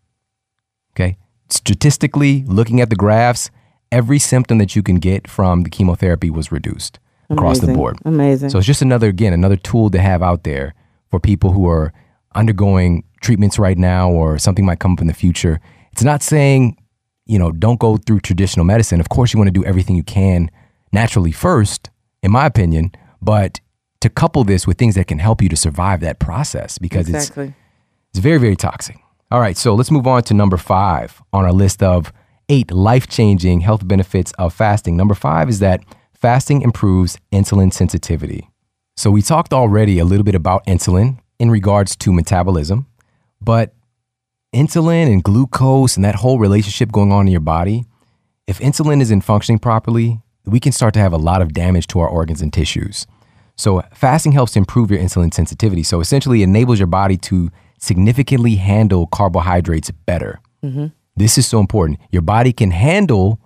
Okay. Statistically, looking at the graphs, every symptom that you can get from the chemotherapy was reduced across the board. Amazing. So it's just another, again, another tool to have out there for people who are undergoing treatments right now or something might come up in the future. It's not saying, you know, don't go through traditional medicine. Of course, you want to do everything you can naturally first, in my opinion, but to couple this with things that can help you to survive that process because Exactly. it's it's very, very toxic. All right, so let's move on to number five on our list of eight life changing health benefits of fasting. Number five is that fasting improves insulin sensitivity. So, we talked already a little bit about insulin in regards to metabolism, but insulin and glucose and that whole relationship going on in your body, if insulin isn't functioning properly, we can start to have a lot of damage to our organs and tissues. So, fasting helps improve your insulin sensitivity. So, essentially, enables your body to significantly handle carbohydrates better. This is so important. Your body can handle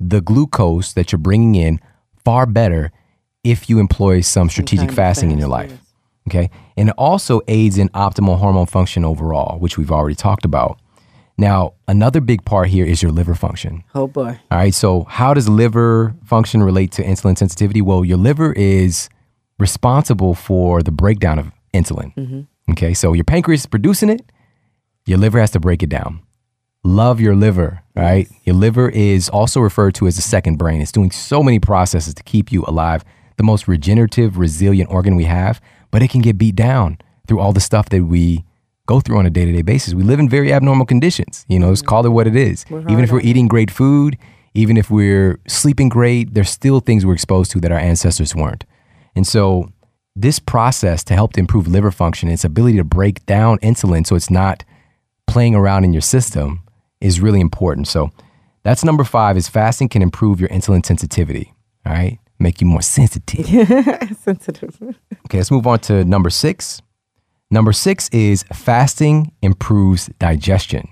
the glucose that you're bringing in far better if you employ some strategic of fasting in your life. Okay. And it also aids in optimal hormone function overall, which we've already talked about. Now, another big part here is your liver function. Oh boy. All right. So, how does liver function relate to insulin sensitivity? Well, your liver is responsible for the breakdown of insulin. Mm-hmm. Okay. So, your pancreas is producing it, your liver has to break it down. Love your liver, right? Your liver is also referred to as the second brain. It's doing so many processes to keep you alive, the most regenerative, resilient organ we have, but it can get beat down through all the stuff that we go through on a day to day basis. We live in very abnormal conditions. You know, just call it what it is. even if we're eating great food, even if we're sleeping great, there's still things we're exposed to that our ancestors weren't. And so, this process to help to improve liver function, its ability to break down insulin so it's not playing around in your system is really important. So that's number five is fasting can improve your insulin sensitivity. All right. Make you more sensitive. Sensitive. Okay, let's move on to number six. Number six is fasting improves digestion.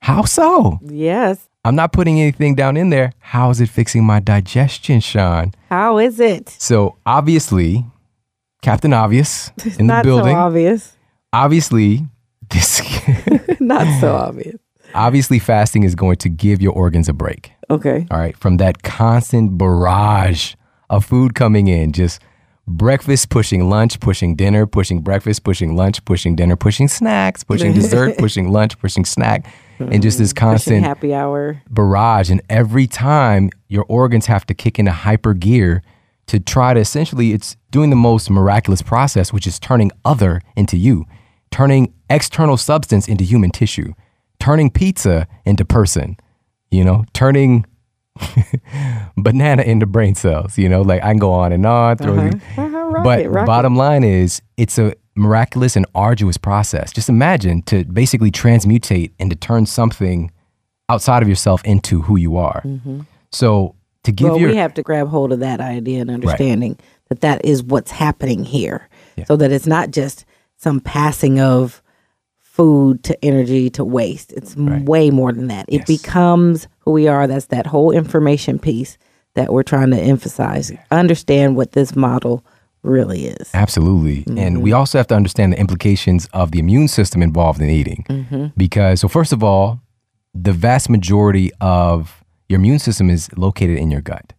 How so? yes. I'm not putting anything down in there. How is it fixing my digestion, Shawn? How is it? So obviously, Captain Obvious in the Not building. so obvious. obviously, this Not so obvious. Obviously fasting is going to give your organs a break. Okay. All right, from that constant barrage of food coming in, just breakfast pushing lunch, pushing dinner, pushing breakfast, pushing lunch, pushing dinner, pushing snacks, pushing dessert, pushing lunch, pushing snack, and just this mm, constant happy hour. barrage. And every time your organs have to kick into hyper gear to try to essentially, it's doing the most miraculous process, which is turning other into you, turning external substance into human tissue, turning pizza into person, you know, turning banana into brain cells, you know, like I can go on and on. These- Uh-huh, rock but it, rock it. bottom line is it's a miraculous and arduous process. Just imagine to basically transmutate and to turn something outside of yourself into who you are. So to give Mm-hmm. well, your we have to grab hold of that idea and understanding that that is what's happening here, so that it's not just some passing of food to energy to waste. It's m way more than that. It Yes. becomes who we are. That's that whole information piece that we're trying to emphasize. Understand what this model really is. Absolutely. And Mm-hmm. we also have to understand the implications of the immune system involved in eating. Mm-hmm. Because, so first of all, the vast majority of your immune system is located in your gut.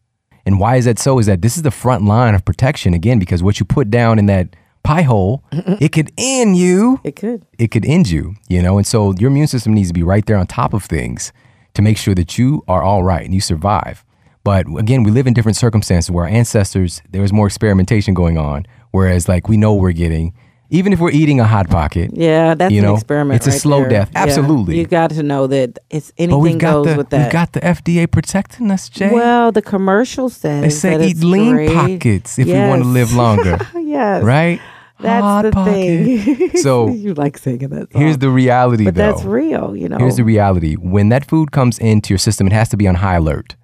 And why is that so? Is that this is the front line of protection, again, because what you put down in that pie hole, it could end you. It could. It could end you, you know? And so your immune system needs to be right there on top of things to make sure that you are all right and you survive. But again, we live in different circumstances where our ancestors, there was more experimentation going on. Whereas, like, we know we're getting, even if we're eating a Hot Pocket, Yeah, that's You an experiment. it's a right slow there. death. Yeah. Absolutely. You got to know that it's anything goes the, with that. we've got the FDA protecting us, Jay. Well, the commercial says they say that eat it's lean great. pockets if we want to live longer, yes, right? That's Hot the Pocket. thing. So, you like saying that. Song. Here's the reality, but though. that's real. You know. Here's the reality. When that food comes into your system, it has to be on high alert,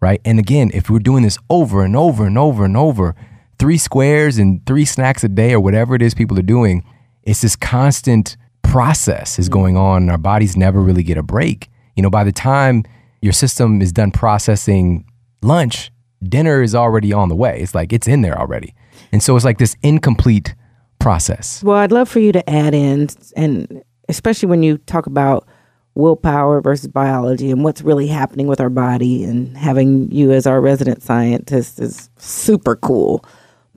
right? And again, if we're doing this over and over and over and over, three squares and three snacks a day or whatever it is people are doing, it's this constant process is mm. going on and our bodies never really get a break. You know, by the time your system is done processing lunch, dinner is already on the way. It's like it's in there already. And so it's like this incomplete process. Well, I'd love for you to add in, and especially when you talk about willpower versus biology and what's really happening with our body, and having you as our resident scientist is super cool.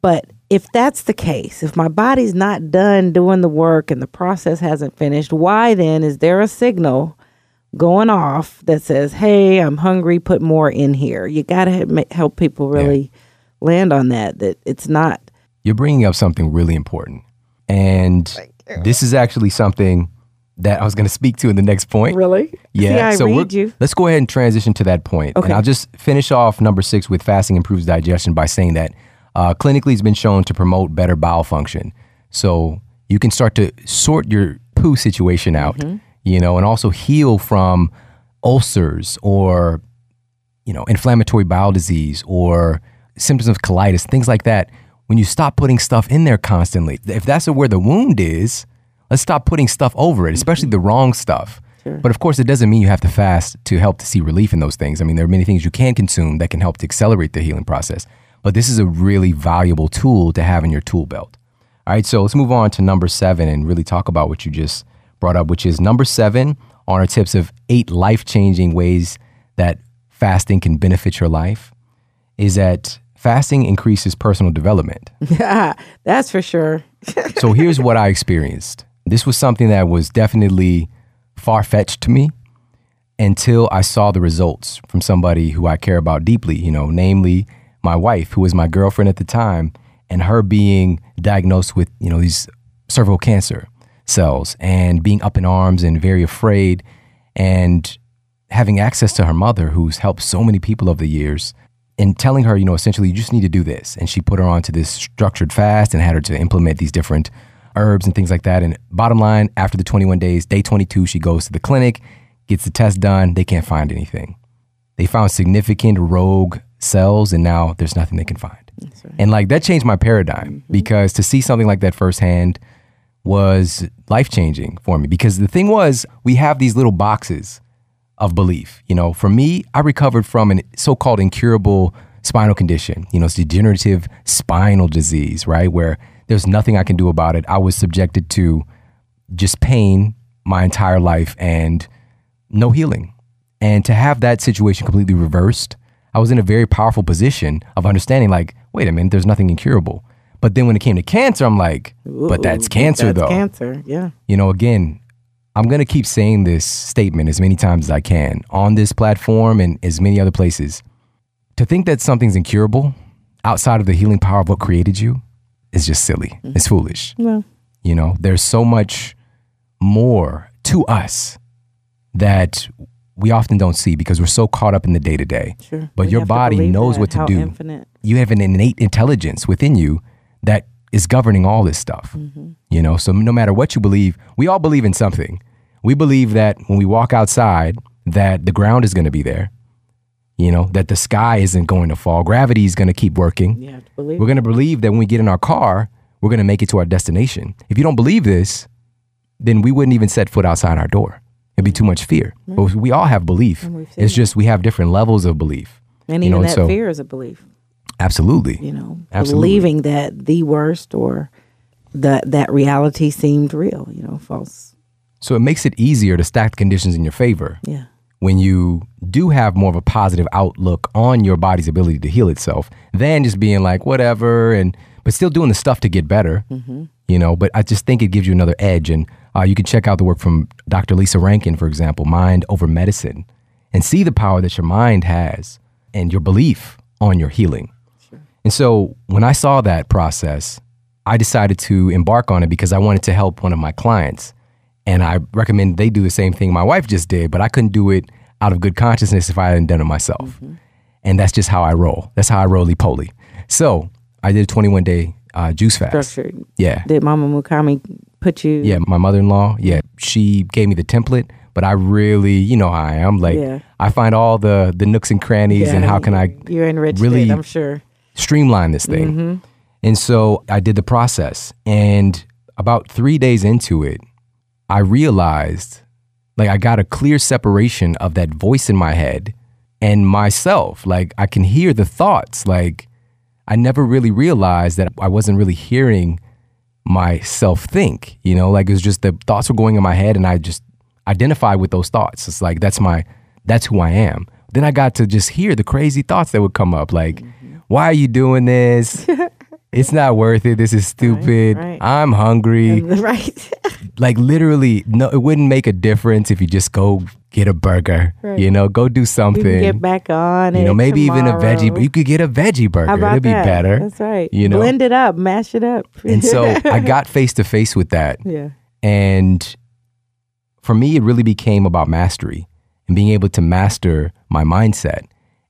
But if that's the case, if my body's not done doing the work and the process hasn't finished, why then is there a signal going off that says, "Hey, I'm hungry. Put more in here." You got to help people really land on that. That it's not you're bringing up something really important. And this is actually something that I was going to speak to in the next point. Really? Yeah. See, I so read you. let's go ahead and transition to that point. Okay. And I'll just finish off number six with fasting improves digestion by saying that uh, clinically it's been shown to promote better bowel function. So you can start to sort your poo situation out, Mm-hmm. you know, and also heal from ulcers or, you know, inflammatory bowel disease or symptoms of colitis, things like that. When you stop putting stuff in there constantly, if that's where the wound is, let's stop putting stuff over it, especially the wrong stuff. But of course, it doesn't mean you have to fast to help to see relief in those things. I mean, there are many things you can consume that can help to accelerate the healing process. But this is a really valuable tool to have in your tool belt. All right, so let's move on to number seven and really talk about what you just brought up, which is number seven on our tips of eight life changing ways that fasting can benefit your life. Is that fasting increases personal development. Yeah, That's for sure. So here's what I experienced. This was something that was definitely far fetched to me until I saw the results from somebody who I care about deeply, you know, namely my wife, who was my girlfriend at the time, and her being diagnosed with, you know, these cervical cancer cells and being up in arms and very afraid and having access to her mother who's helped so many people over the years and telling her, you know, essentially, you just need to do this. And she put her onto this structured fast and had her to implement these different herbs and things like that. And bottom line, after the 21 days, day 22, she goes to the clinic, gets the test done. They can't find anything. They found significant rogue cells, and now there's nothing they can find. And like that changed my paradigm mm-hmm. because to see something like that firsthand was life changing for me. Because the thing was, we have these little boxes of belief. You know, for me, I recovered from an so-called incurable spinal condition. You know, it's degenerative spinal disease, right? Where there's nothing I can do about it. I was subjected to just pain my entire life and no healing. And to have that situation completely reversed, I was in a very powerful position of understanding like, wait a minute, there's nothing incurable. But then when it came to cancer, I'm like, but that's cancer that's though Cancer, yeah. you know, again, I'm going to keep saying this statement as many times as I can on this platform and as many other places. To think that something's incurable outside of the healing power of what created you is just silly. Mm-hmm. It's foolish. You know, there's so much more to us that we often don't see because we're so caught up in the day to day. But We your body knows that, what to do. Infinite. You have an innate intelligence within you that is governing all this stuff. Mm-hmm. You know, so no matter what you believe, we all believe in something. We believe that when we walk outside, that the ground is going to be there. You know, that the sky isn't going to fall. Gravity is going to keep working. You have to believe. We're going to believe that when we get in our car, we're going to make it to our destination. If you don't believe this, then we wouldn't even set foot outside our door. It'd be too much fear. But we all have belief. It's just we have different levels of belief. and you even know, that so- fear is a belief. Absolutely. You know, Absolutely. believing that the worst or that that reality seemed real. You know, false. So it makes it easier to stack the conditions in your favor Yeah. when you do have more of a positive outlook on your body's ability to heal itself than just being like whatever and but still doing the stuff to get better. Mm-hmm. You know, but I just think it gives you another edge. And uh, you can check out the work from Dr. Lisa Rankin, for example, Mind Over Medicine, and see the power that your mind has and your belief on your healing. And so when I saw that process, I decided to embark on it because I wanted to help one of my clients. And I recommend they do the same thing my wife just did, but I couldn't do it out of good consciousness if I hadn't done it myself. And that's just how I roll. That's how I roly poly. So I did a 21 day uh, juice fast. Structured. Yeah. Did Mama Mukami put you? Yeah. My mother in law, yeah, she gave me the template, but I really, you know how I am. Like, Yeah. I find all the, the nooks and crannies and how can I you're enriched really- it, I'm sure. streamline this thing. Mm-hmm. And so I did the process. And about three days into it, I realized like I got a clear separation of that voice in my head and myself. Like I can hear the thoughts. Like I never really realized that I wasn't really hearing myself think, you know, like it was just the thoughts were going in my head and I just identified with those thoughts. It's like that's my that's who I am. Then I got to just hear the crazy thoughts that would come up like mm-hmm. why are you doing this? it's not worth it. This is stupid. right. I'm hungry right. like literally no it wouldn't make a difference if you just go get a burger. Right. You know, go do something. get back on it. you know, maybe even a veggie. tomorrow. You could get a veggie burger. It'd be that? better. That's right. You know, blend it up, mash it up. and so I got face to face with that. yeah, And for me, it really became about mastery and being able to master my mindset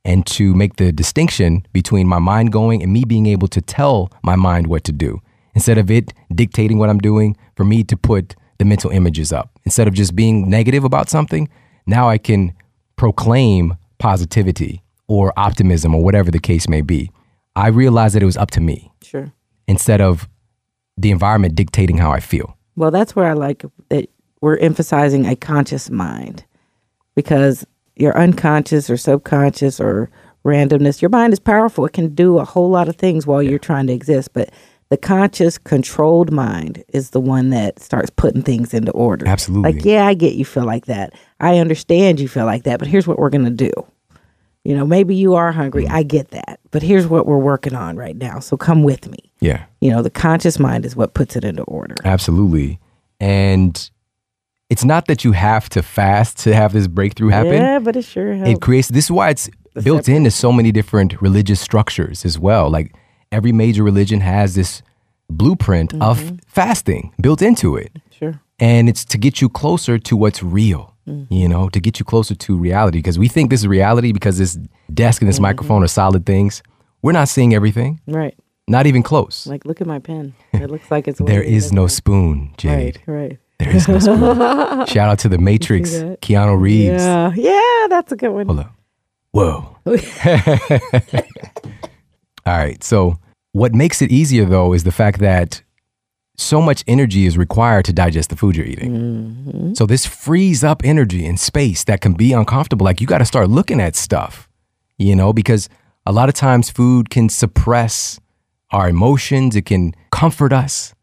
and to make the distinction between my mind going and me being able to tell my mind what to do. Instead of it dictating what I'm doing, for me to put the mental images up. Instead of just being negative about something, now I can proclaim positivity or optimism or whatever the case may be. I realized that it was up to me sure. instead of the environment dictating how I feel. Well, that's where I like that we're emphasizing a conscious mind because your unconscious or subconscious or randomness, your mind is powerful. It can do a whole lot of things while you're trying to exist, but the conscious, controlled mind is the one that starts putting things into order. Absolutely. Like, yeah, I get you feel like that. I understand you feel like that, but here's what we're going to do. You know, maybe you are hungry. Mm. I get that. But here's what we're working on right now. So come with me. Yeah. You know, the conscious mind is what puts it into order. Absolutely. And it's not that you have to fast to have this breakthrough happen. Yeah, but it sure helps. It creates this is why it's built into so many different religious structures as well. Like every major religion has this blueprint of mm-hmm. fasting built into it. sure. And it's to get you closer to what's real, mm. you know, to get you closer to reality. Because we think this is reality because this desk and this mm-hmm. microphone are solid things. We're not seeing everything, Right. not even close. Like, look at my pen. It looks like it's. There is no spoon, Jade. Right. Right. There is no spoon. Shout out to the Matrix. Keanu Reeves. Yeah. Yeah, that's a good one. Hold up. Whoa. All right. So, what makes it easier though is the fact that so much energy is required to digest the food you're eating. Mm-hmm. So, this frees up energy and space that can be uncomfortable. Like, you got to start looking at stuff, you know, because a lot of times food can suppress our emotions, it can comfort us,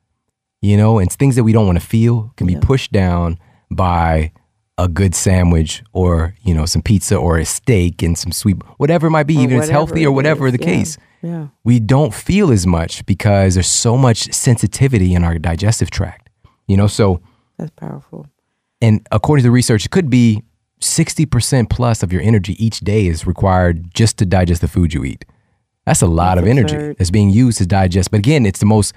you know, and things that we don't want to feel can be pushed down by a good sandwich or, you know, some pizza or a steak and some sweet, whatever it might be, even if it's healthy or whatever is, the yeah. case. Yeah. We don't feel as much because there's so much sensitivity in our digestive tract, you know, so That's powerful. and according to the research, it could be 60% plus of your energy each day is required just to digest the food you eat. That's a lot That's of energy that's being used to digest. But again, it's the most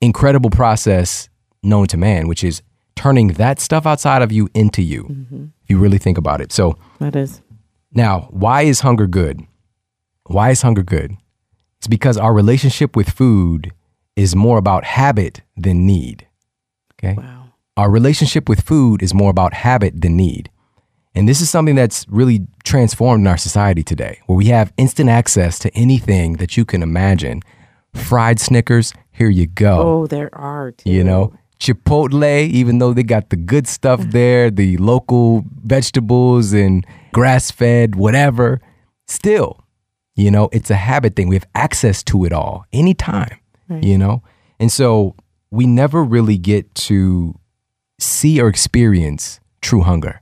incredible process known to man, which is turning that stuff outside of you into you, Mm-hmm. if you really think about it. So That is. now, why is hunger good? Why is hunger good? It's because our relationship with food is more about habit than need. Okay? Wow. Our relationship with food is more about habit than need. And this is something that's really transformed in our society today, where we have instant access to anything that you can imagine. Fried Snickers, here you go. Oh, there are too. You know, Chipotle, even though they got the good stuff there, the local vegetables and grass fed, whatever, still, you know, it's a habit thing. We have access to it all anytime, you know? And so we never really get to see or experience true hunger,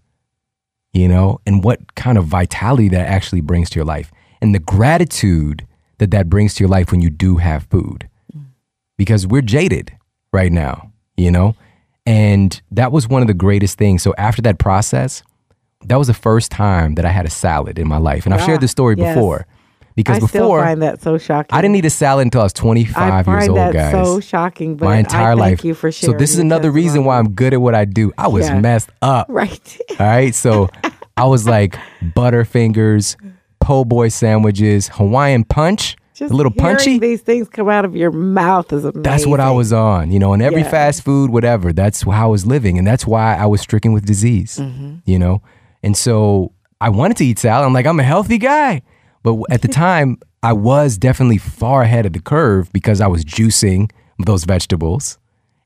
you know, and what kind of vitality that actually brings to your life and the gratitude that that brings to your life when you do have food because we're jaded right now, you know? And that was one of the greatest things. So after that process, that was the first time that I had a salad in my life. And I've shared this story yes. before because before. I find that so shocking. I didn't eat a salad until I was 25 I years old, that guys. so shocking. But my entire I thank life. you for sharing so this is another reason why. I'm good at what I do. I was Yeah. messed up. right. All right. So I was like Butterfingers, po' boy sandwiches, Hawaiian punch, Just a little punchy. These things come out of your mouth is amazing. That's what I was on, you know, and every Yeah. fast food, whatever, that's how I was living. And that's why I was stricken with disease, Mm-hmm. you know? And so I wanted to eat salad. I'm like, I'm a healthy guy. But at the time, I was definitely far ahead of the curve because I was juicing those vegetables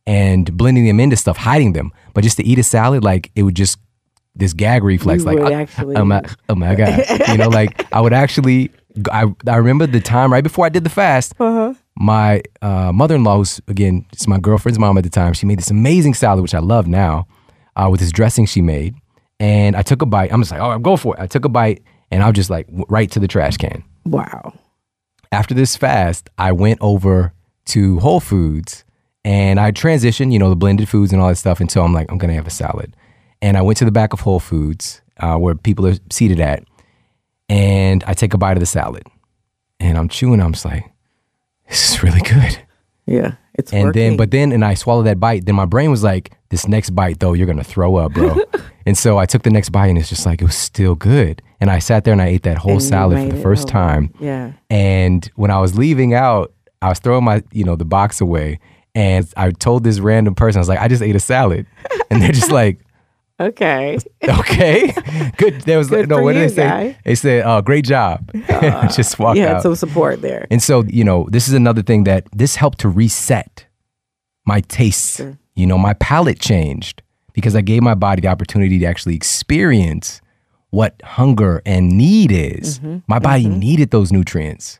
and blending them into stuff, hiding them. But just to eat a salad, like it would just, this gag reflex, You like, "Ah, actually- oh my, oh my God. you know, like I would actually, I, I remember the time right before I did the fast, Uh-huh. my uh, mother-in-law, who's again, it's my girlfriend's mom at the time. She made this amazing salad, which I love now, uh, with this dressing she made. And I took a bite. I'm just like, oh, I'll go for it. I took a bite, and I was just like, right to the trash can. Wow. After this fast, I went over to Whole Foods, and I transitioned, you know, the blended foods and all that stuff. Until I'm like, I'm gonna have a salad. And I went to the back of Whole Foods, uh, where people are seated at, and I take a bite of the salad, and I'm chewing. I'm just like, this is really good. Yeah, it's And working. then, but then, and I swallow that bite. Then my brain was like, this next bite though, you're gonna throw up, bro. and so I took the next bite, and it's just like it was still good. And I sat there and I ate that whole And salad for the first over. time. yeah, And when I was leaving out, I was throwing my, you know, the box away. And I told this random person, I was like, I just ate a salad. And they're just like, okay, okay, good. There was Good no, what did you, they say? guy. They said, oh, great job. just walk you had out. some support there. And so, you know, this is another thing that this helped to reset my tastes. You know, my palate changed because I gave my body the opportunity to actually experience what hunger and need is. Mm-hmm. My body mm-hmm. needed those nutrients.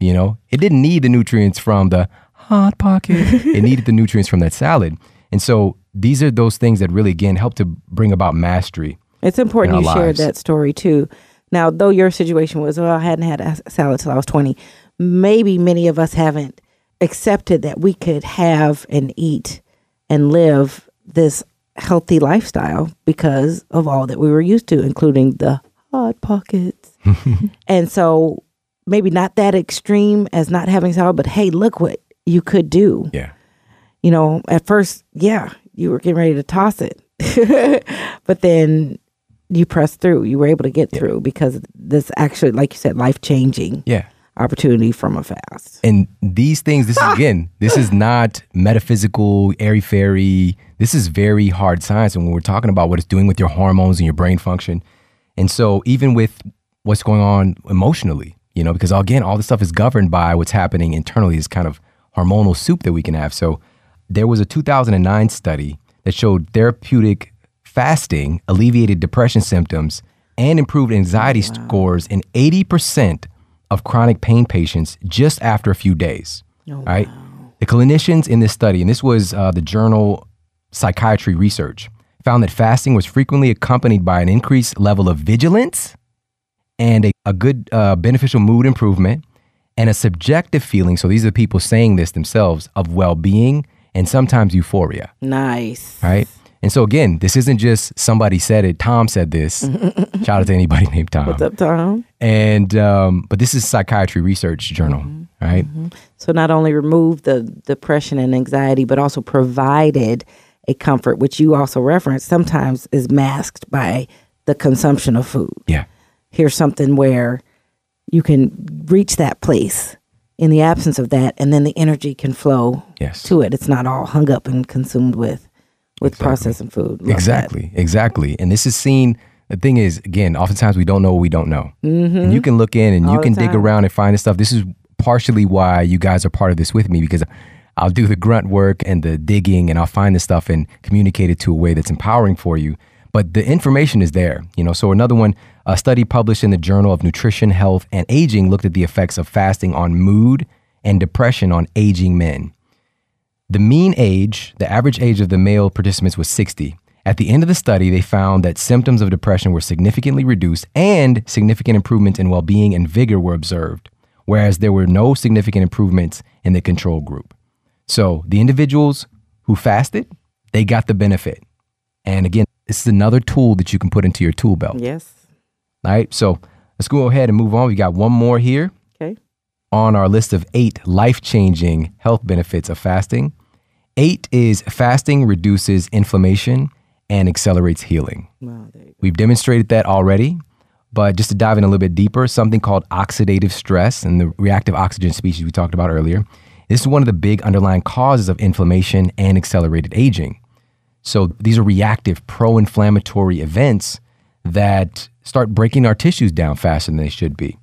You know, it didn't need the nutrients from the hot pocket. it needed the nutrients from that salad. And so these are those things that really again help to bring about mastery. It's important you shared that story too. Now, though your situation was, well, I hadn't had a salad till I was 20, maybe many of us haven't accepted that we could have and eat and live this healthy lifestyle because of all that we were used to, including the hot pockets. and so maybe not that extreme as not having salad, but hey, look what you could do Yeah. you know, at first, yeah, you were getting ready to toss it. but then you pressed through. You were able to get through because this actually, like you said, life changing Yeah. opportunity from a fast. And these things, this is again, this is not metaphysical, airy fairy. This is very hard science. And when we're talking about what it's doing with your hormones and your brain function. And so, even with what's going on emotionally, you know, because again, all this stuff is governed by what's happening internally, this kind of hormonal soup that we can have. So, there was a 2009 study that showed therapeutic fasting alleviated depression symptoms and improved anxiety scores in 80% of chronic pain patients just after a few days. right? The clinicians in this study, and this was uh, the journal Psychiatry Research, found that fasting was frequently accompanied by an increased level of vigilance and a, a good uh, beneficial mood improvement and a subjective feeling. So these are the people saying this themselves of well being and sometimes euphoria Nice. right? And so again, this isn't just somebody said it. Tom said this. Shout out to anybody named Tom. What's up, Tom? And um, but this is Psychiatry Research Journal, right? So not only removed the depression and anxiety, but also provided a comfort, which you also referenced, sometimes is masked by the consumption of food. Yeah, here's something where you can reach that place in the absence of that and then the energy can flow Yes. to it it's not all hung up and consumed with with processing food Love that. exactly, exactly. And this is seen. The thing is, again, oftentimes we don't know what we don't know. And you can look in and Mm-hmm. All you can dig around and find this stuff. This is partially why you guys are part of this with me because I'll do the grunt work and the digging and I'll find this stuff and communicate it to a way that's empowering for you. But the information is there, you know. So another one, a study published in the Journal of Nutrition, Health, and Aging looked at the effects of fasting on mood and depression on aging men. The mean age, the average age of the male participants was 60. At the end of the study, they found that symptoms of depression were significantly reduced and significant improvements in well being and vigor were observed, whereas there were no significant improvements in the control group. So the individuals who fasted, they got the benefit. And again, this is another tool that you can put into your tool belt. yes All right. So let's go ahead and move on. We got one more here okay on our list of eight life changing health benefits of fasting. Eight is fasting reduces inflammation and accelerates healing. well there you go. We've demonstrated that already, but just to dive in a little bit deeper, something called oxidative stress and the reactive oxygen species we talked about earlier. This is one of the big underlying causes of inflammation and accelerated aging. So these are reactive pro inflammatory events that start breaking our tissues down faster than they should be.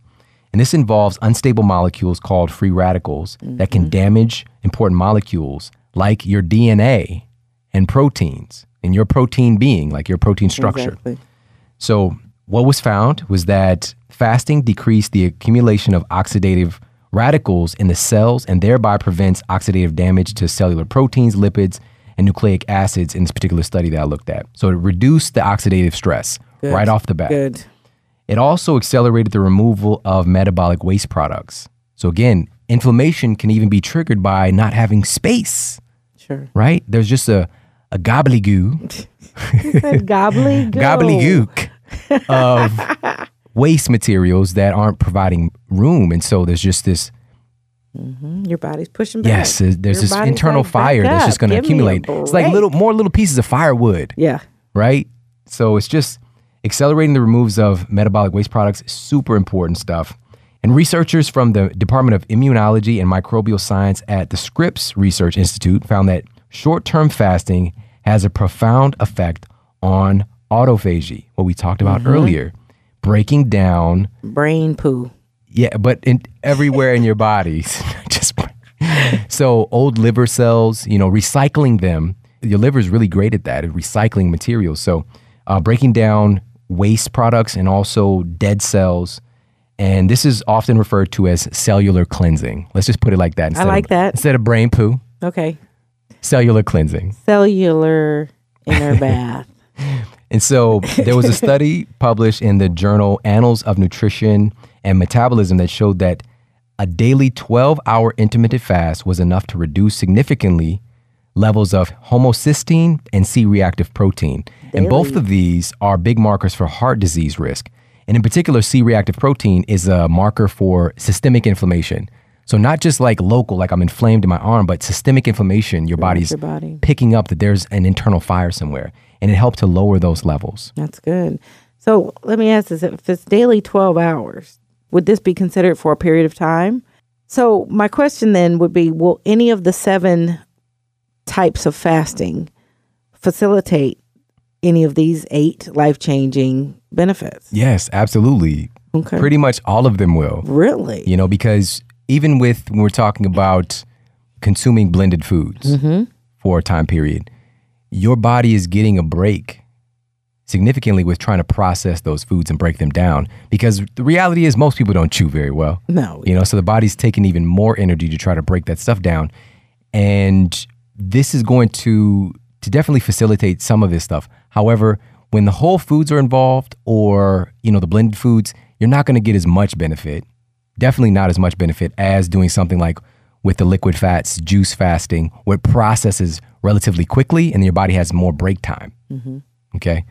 And this involves unstable molecules called free radicals that can mm-hmm. damage important molecules like your DNA and proteins and your protein being, like your protein structure. exactly So, what was found was that fasting decreased the accumulation of oxidative radicals in the cells and thereby prevents oxidative damage to cellular proteins, lipids, and nucleic acids in this particular study that I looked at. So, it reduced the oxidative stress Good. right off the bat. good It also accelerated the removal of metabolic waste products. So, again, inflammation can even be triggered by not having space, sure right? There's just a, a gobbledygoo, gobbly gobbledygook of waste materials that aren't providing room. And so there's just this mm-hmm. Your body's pushing back. yes, there's, Your this internal like, fire that's just going to give me a accumulate. It's like little more little pieces of firewood, Yeah. right? So it's just accelerating the removes of metabolic waste products, is super important stuff. And researchers from the Department of Immunology and Microbial Science at the Scripps Research Institute found that short-term fasting has a profound effect on autophagy, what we talked about earlier, breaking down Brain poo. yeah, but in everywhere in your body. Just so old liver cells, you know, recycling them. Your liver is really great at that, at recycling materials. So uh, breaking down waste products and also dead cells. And this is often referred to as cellular cleansing. Let's just put it like that. Instead like of, that. Instead of brain poo, Okay. cellular cleansing. Cellular inner bath. And so there was a study published in the journal Annals of Nutrition and Metabolism that showed that a daily 12 hour intermittent fast was enough to reduce significantly levels of homocysteine and C reactive protein. And both of these are big markers for heart disease risk. And in particular, C reactive protein is a marker for systemic inflammation. So, not just like local, like I'm inflamed in my arm, but systemic inflammation, your body's your body. picking up that there's an internal fire somewhere. And it helps to lower those levels. That's good. So let me ask this: If it's daily twelve hours, would this be considered for a period of time? So my question then would be: Will any of the seven types of fasting facilitate any of these eight life-changing benefits? Yes, absolutely. Okay. Pretty much all of them will. Really? You know, because even with when we're talking about consuming blended foods mm-hmm. for a time period, your body is getting a break significantly with trying to process those foods and break them down. Because the reality is, most people don't chew very well. No. You know, so the body's taking even more energy to try to break that stuff down. And this is going to to definitely facilitate some of this stuff. However, when the whole foods are involved or, you know, the blended foods, you're not going to get as much benefit. Definitely not as much benefit as doing something like with the liquid fats, juice fasting, where it processes relatively quickly and your body has more break time. Mm-hmm. Okay.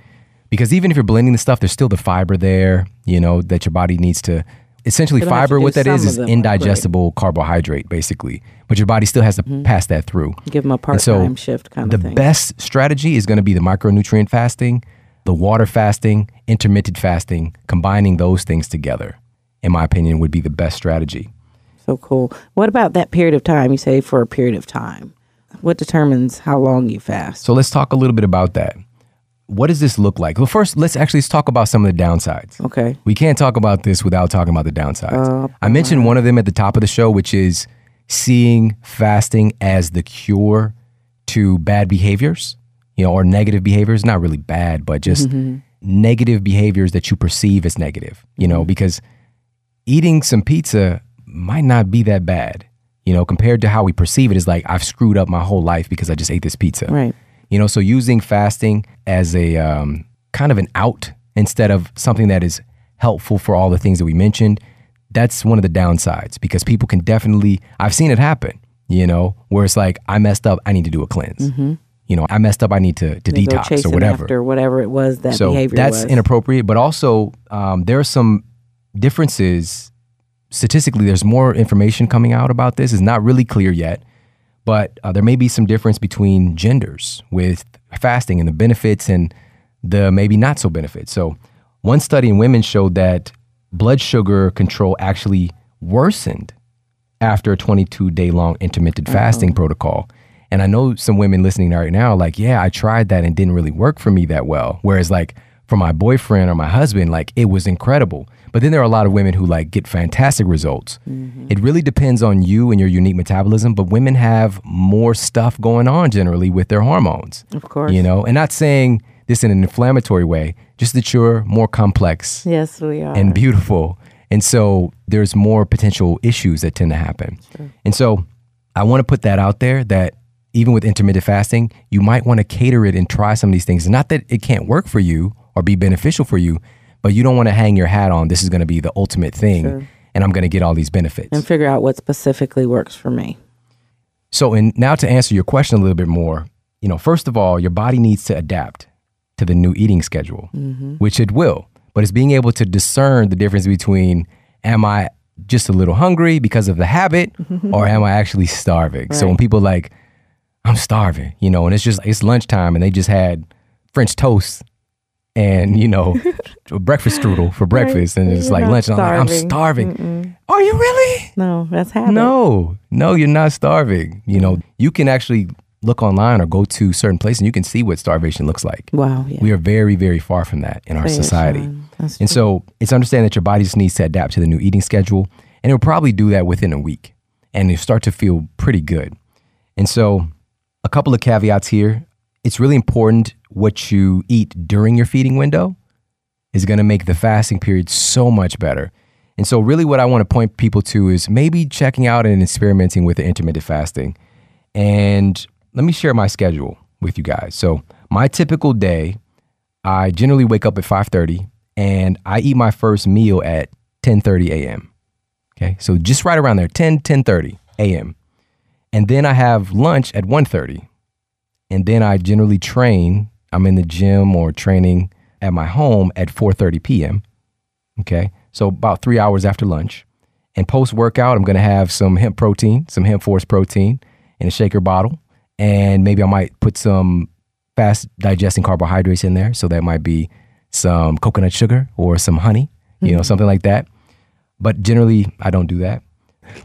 Because even if you're blending the stuff, there's still the fiber there, you know, that your body needs to essentially fiber what that is is of them, right. indigestible carbohydrate, basically. But your body still has to mm-hmm. pass that through. Give them a part-time shift kind the of thing. The best strategy is going to be the micronutrient fasting, the water fasting, intermittent fasting, combining those things together, in my opinion, would be the best strategy. So cool. What about that period of time? You say for a period of time. What determines how long you fast? So let's talk a little bit about that. What does this look like? Well, first, let's actually let's talk about some of the downsides. Okay. We can't talk about this without talking about the downsides. Oh, I mentioned one of them at the top of the show, which is seeing fasting as the cure to bad behaviors, you know, or negative behaviors. Not really bad, but just mm-hmm. negative behaviors that you perceive as negative, you know, mm-hmm. because eating some pizza might not be that bad, you know, compared to how we perceive it is like I've screwed up my whole life because I just ate this pizza. Right. You know, so using fasting as a um, kind of an out instead of something that is helpful for all the things that we mentioned, that's one of the downsides because people can definitely, I've seen it happen, you know, where it's like, I messed up, I need to do a cleanse. You know, I messed up, I need to, to detox or whatever. after whatever it was that so behavior that's was. inappropriate, but also um, there are some differences. Statistically, there's more information coming out about this. It's not really clear yet, but uh, there may be some difference between genders with fasting and the benefits and the maybe not so benefits. So, one study in women showed that blood sugar control actually worsened after a 22 day long intermittent fasting protocol. And I know some women listening right now are like, yeah, I tried that and didn't really work for me that well. Whereas, like, for my boyfriend or my husband, like, it was incredible. But then there are a lot of women who like get fantastic results. Mm-hmm. It really depends on you and your unique metabolism, but women have more stuff going on generally with their hormones. Of course. You know, and not saying this in an inflammatory way, just that you're more complex yes, we are. and beautiful. And so there's more potential issues that tend to happen. And so I want to put that out there that even with intermittent fasting, you might want to cater it and try some of these things. Not that it can't work for you or be beneficial for you, but you don't want to hang your hat on this is going to be the ultimate thing and I'm going to get all these benefits. and figure out what specifically works for me. So, and now to answer your question a little bit more, you know, first of all, your body needs to adapt to the new eating schedule, mm-hmm. which it will. But it's being able to discern the difference between am I just a little hungry because of the habit mm-hmm. or am I actually starving? So when people like, I'm starving, you know, and it's just it's lunchtime and they just had French toast and you know a breakfast strudel for breakfast and it's like lunch and I'm like, I'm starving. starving. Are you really? No, that's habit. No, no, you're not starving. You know, you can actually look online or go to certain places and you can see what starvation looks like. Wow. Yeah. We are very, very far from that in our it, society. And true. so it's understand that your body just needs to adapt to the new eating schedule. And it'll probably do that within a week. And you start to feel pretty good. And so a couple of caveats here. It's really important what you eat during your feeding window is going to make the fasting period so much better. And so, really, what I want to point people to is maybe checking out and experimenting with the intermittent fasting. And let me share my schedule with you guys. So, my typical day, I generally wake up at 5:30 and I eat my first meal at 10:30 a.m. Okay? So just right around there, 10 10:30 a.m. And then I have lunch at 1:30. And then I generally train. I'm in the gym or training at my home at 4:30 p.m. Okay? So about 3 hours after lunch. And post workout, I'm going to have some hemp protein, some hemp force protein in a shaker bottle. And maybe I might put some fast digesting carbohydrates in there. So that might be some coconut sugar or some honey, you know, mm-hmm. something like that. But generally, I don't do that.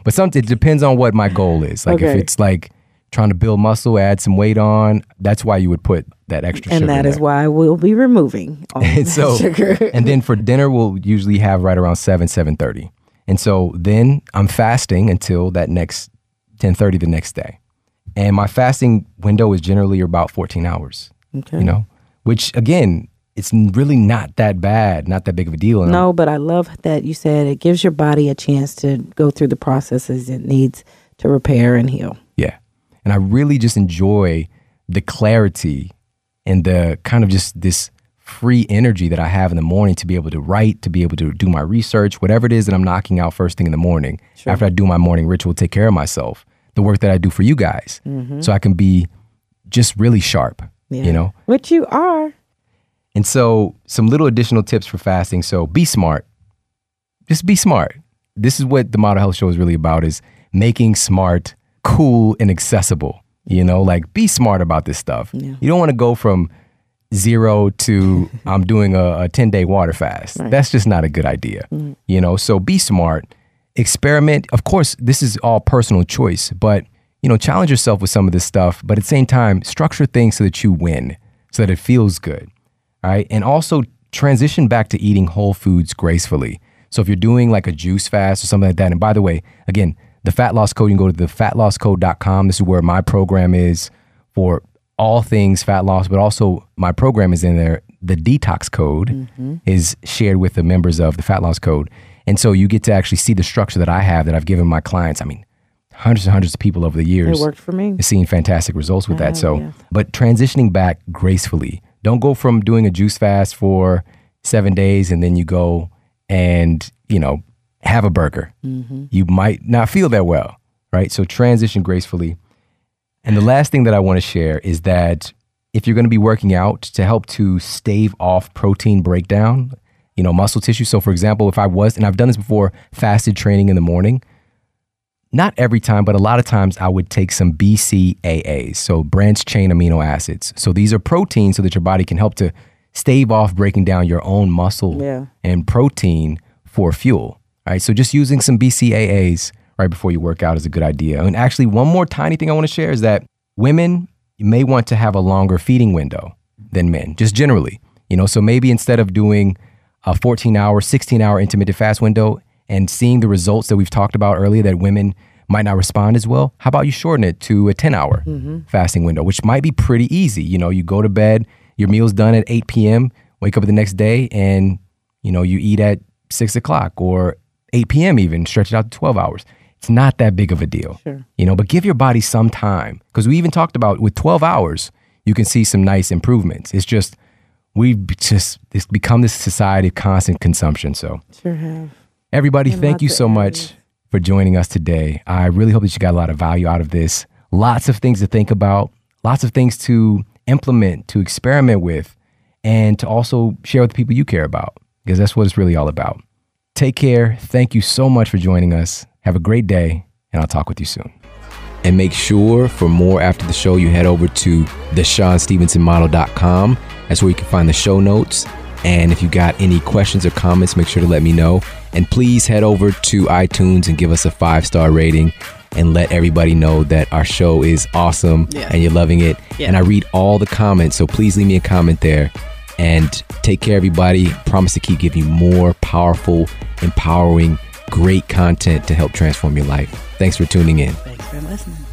But some, it depends on what my goal is. Like if it's like trying to build muscle, add some weight on, that's why you would put that extra and sugar. that in is why we'll be removing all And that so, sugar. and then for dinner, we'll usually have right around seven, seven thirty. And so then I'm fasting until that next ten thirty the next day, and my fasting window is generally about fourteen hours. Okay. You know, which again, it's really not that bad, not that big of a deal. And No, but I love that you said it gives your body a chance to go through the processes it needs to repair and heal. And I really just enjoy the clarity and the kind of just this free energy that I have in the morning to be able to write, to be able to do my research, whatever it is that I'm knocking out first thing in the morning. After I do my morning ritual, take care of myself, the work that I do for you guys. Mm-hmm. So I can be just really sharp, Yeah. you know? Which you are. And so, some little additional tips for fasting. So, be smart. Just be smart. This is what the Model Health Show is really about: is making smart cool and accessible. You know, like be smart about this stuff. You don't want to go from zero to I'm doing a, a 10 day water fast. That's just not a good idea. Mm. You know, so be smart, experiment. Of course, this is all personal choice, but you know, challenge yourself with some of this stuff, but at the same time, structure things so that you win, so that it feels good. All right. And also transition back to eating whole foods gracefully. So if you're doing like a juice fast or something like that, and by the way, again, the fat loss code, you can go to the fatlosscode.com. This is where my program is for all things fat loss, but also my program is in there. The detox code mm-hmm. is shared with the members of the fat loss code. And so you get to actually see the structure that I have that I've given my clients. I mean, hundreds and hundreds of people over the years It worked for me. seeing fantastic results with that. have, So, yeah. but transitioning back gracefully. Don't go from doing a juice fast for seven days and then you go and, you know, have a burger. Mm-hmm. You might not feel that well, right? So transition gracefully. And the last thing that I want to share is that if you're going to be working out to help to stave off protein breakdown, you know, muscle tissue. So, for example, if I was, and I've done this before, fasted training in the morning, not every time, but a lot of times I would take some BCAAs, so branched chain amino acids. So these are proteins so that your body can help to stave off breaking down your own muscle Yeah. and protein for fuel. Right. So just using some BCAAs right before you work out is a good idea. And actually, one more tiny thing I want to share is that women may want to have a longer feeding window than men, just generally. You know, so maybe instead of doing a 14 hour, 16 hour intermittent fast window and seeing the results that we've talked about earlier that women might not respond as well, how about you shorten it to a 10 hour mm-hmm. fasting window, which might be pretty easy. You know, you go to bed, your meal's done at 8 p.m., wake up the next day, and, you know, you eat at 6 o'clock or 8 p.m. even, stretch it out to 12 hours. It's not that big of a deal. Sure. You know, but give your body some time. Because we even talked about with 12 hours, you can see some nice improvements. It's just, we've just it's become this society of constant consumption. So, Sure have. everybody, In thank you so much for joining us today. I really hope that you got a lot of value out of this. Lots of things to think about, lots of things to implement, to experiment with. and to also share with the people you care about because that's what it's really all about. Take care. Thank you so much for joining us. Have a great day, and I'll talk with you soon. And make sure for more after the show, you head over to the That's where you can find the show notes. And if you got any questions or comments, make sure to let me know. And please head over to iTunes and give us a five star rating and let everybody know that our show is awesome Yeah. and you're loving it. Yeah. And I read all the comments, so please leave me a comment there. And take care, everybody. Promise to keep giving you more powerful, empowering, great content to help transform your life. Thanks for tuning in. Thanks for listening.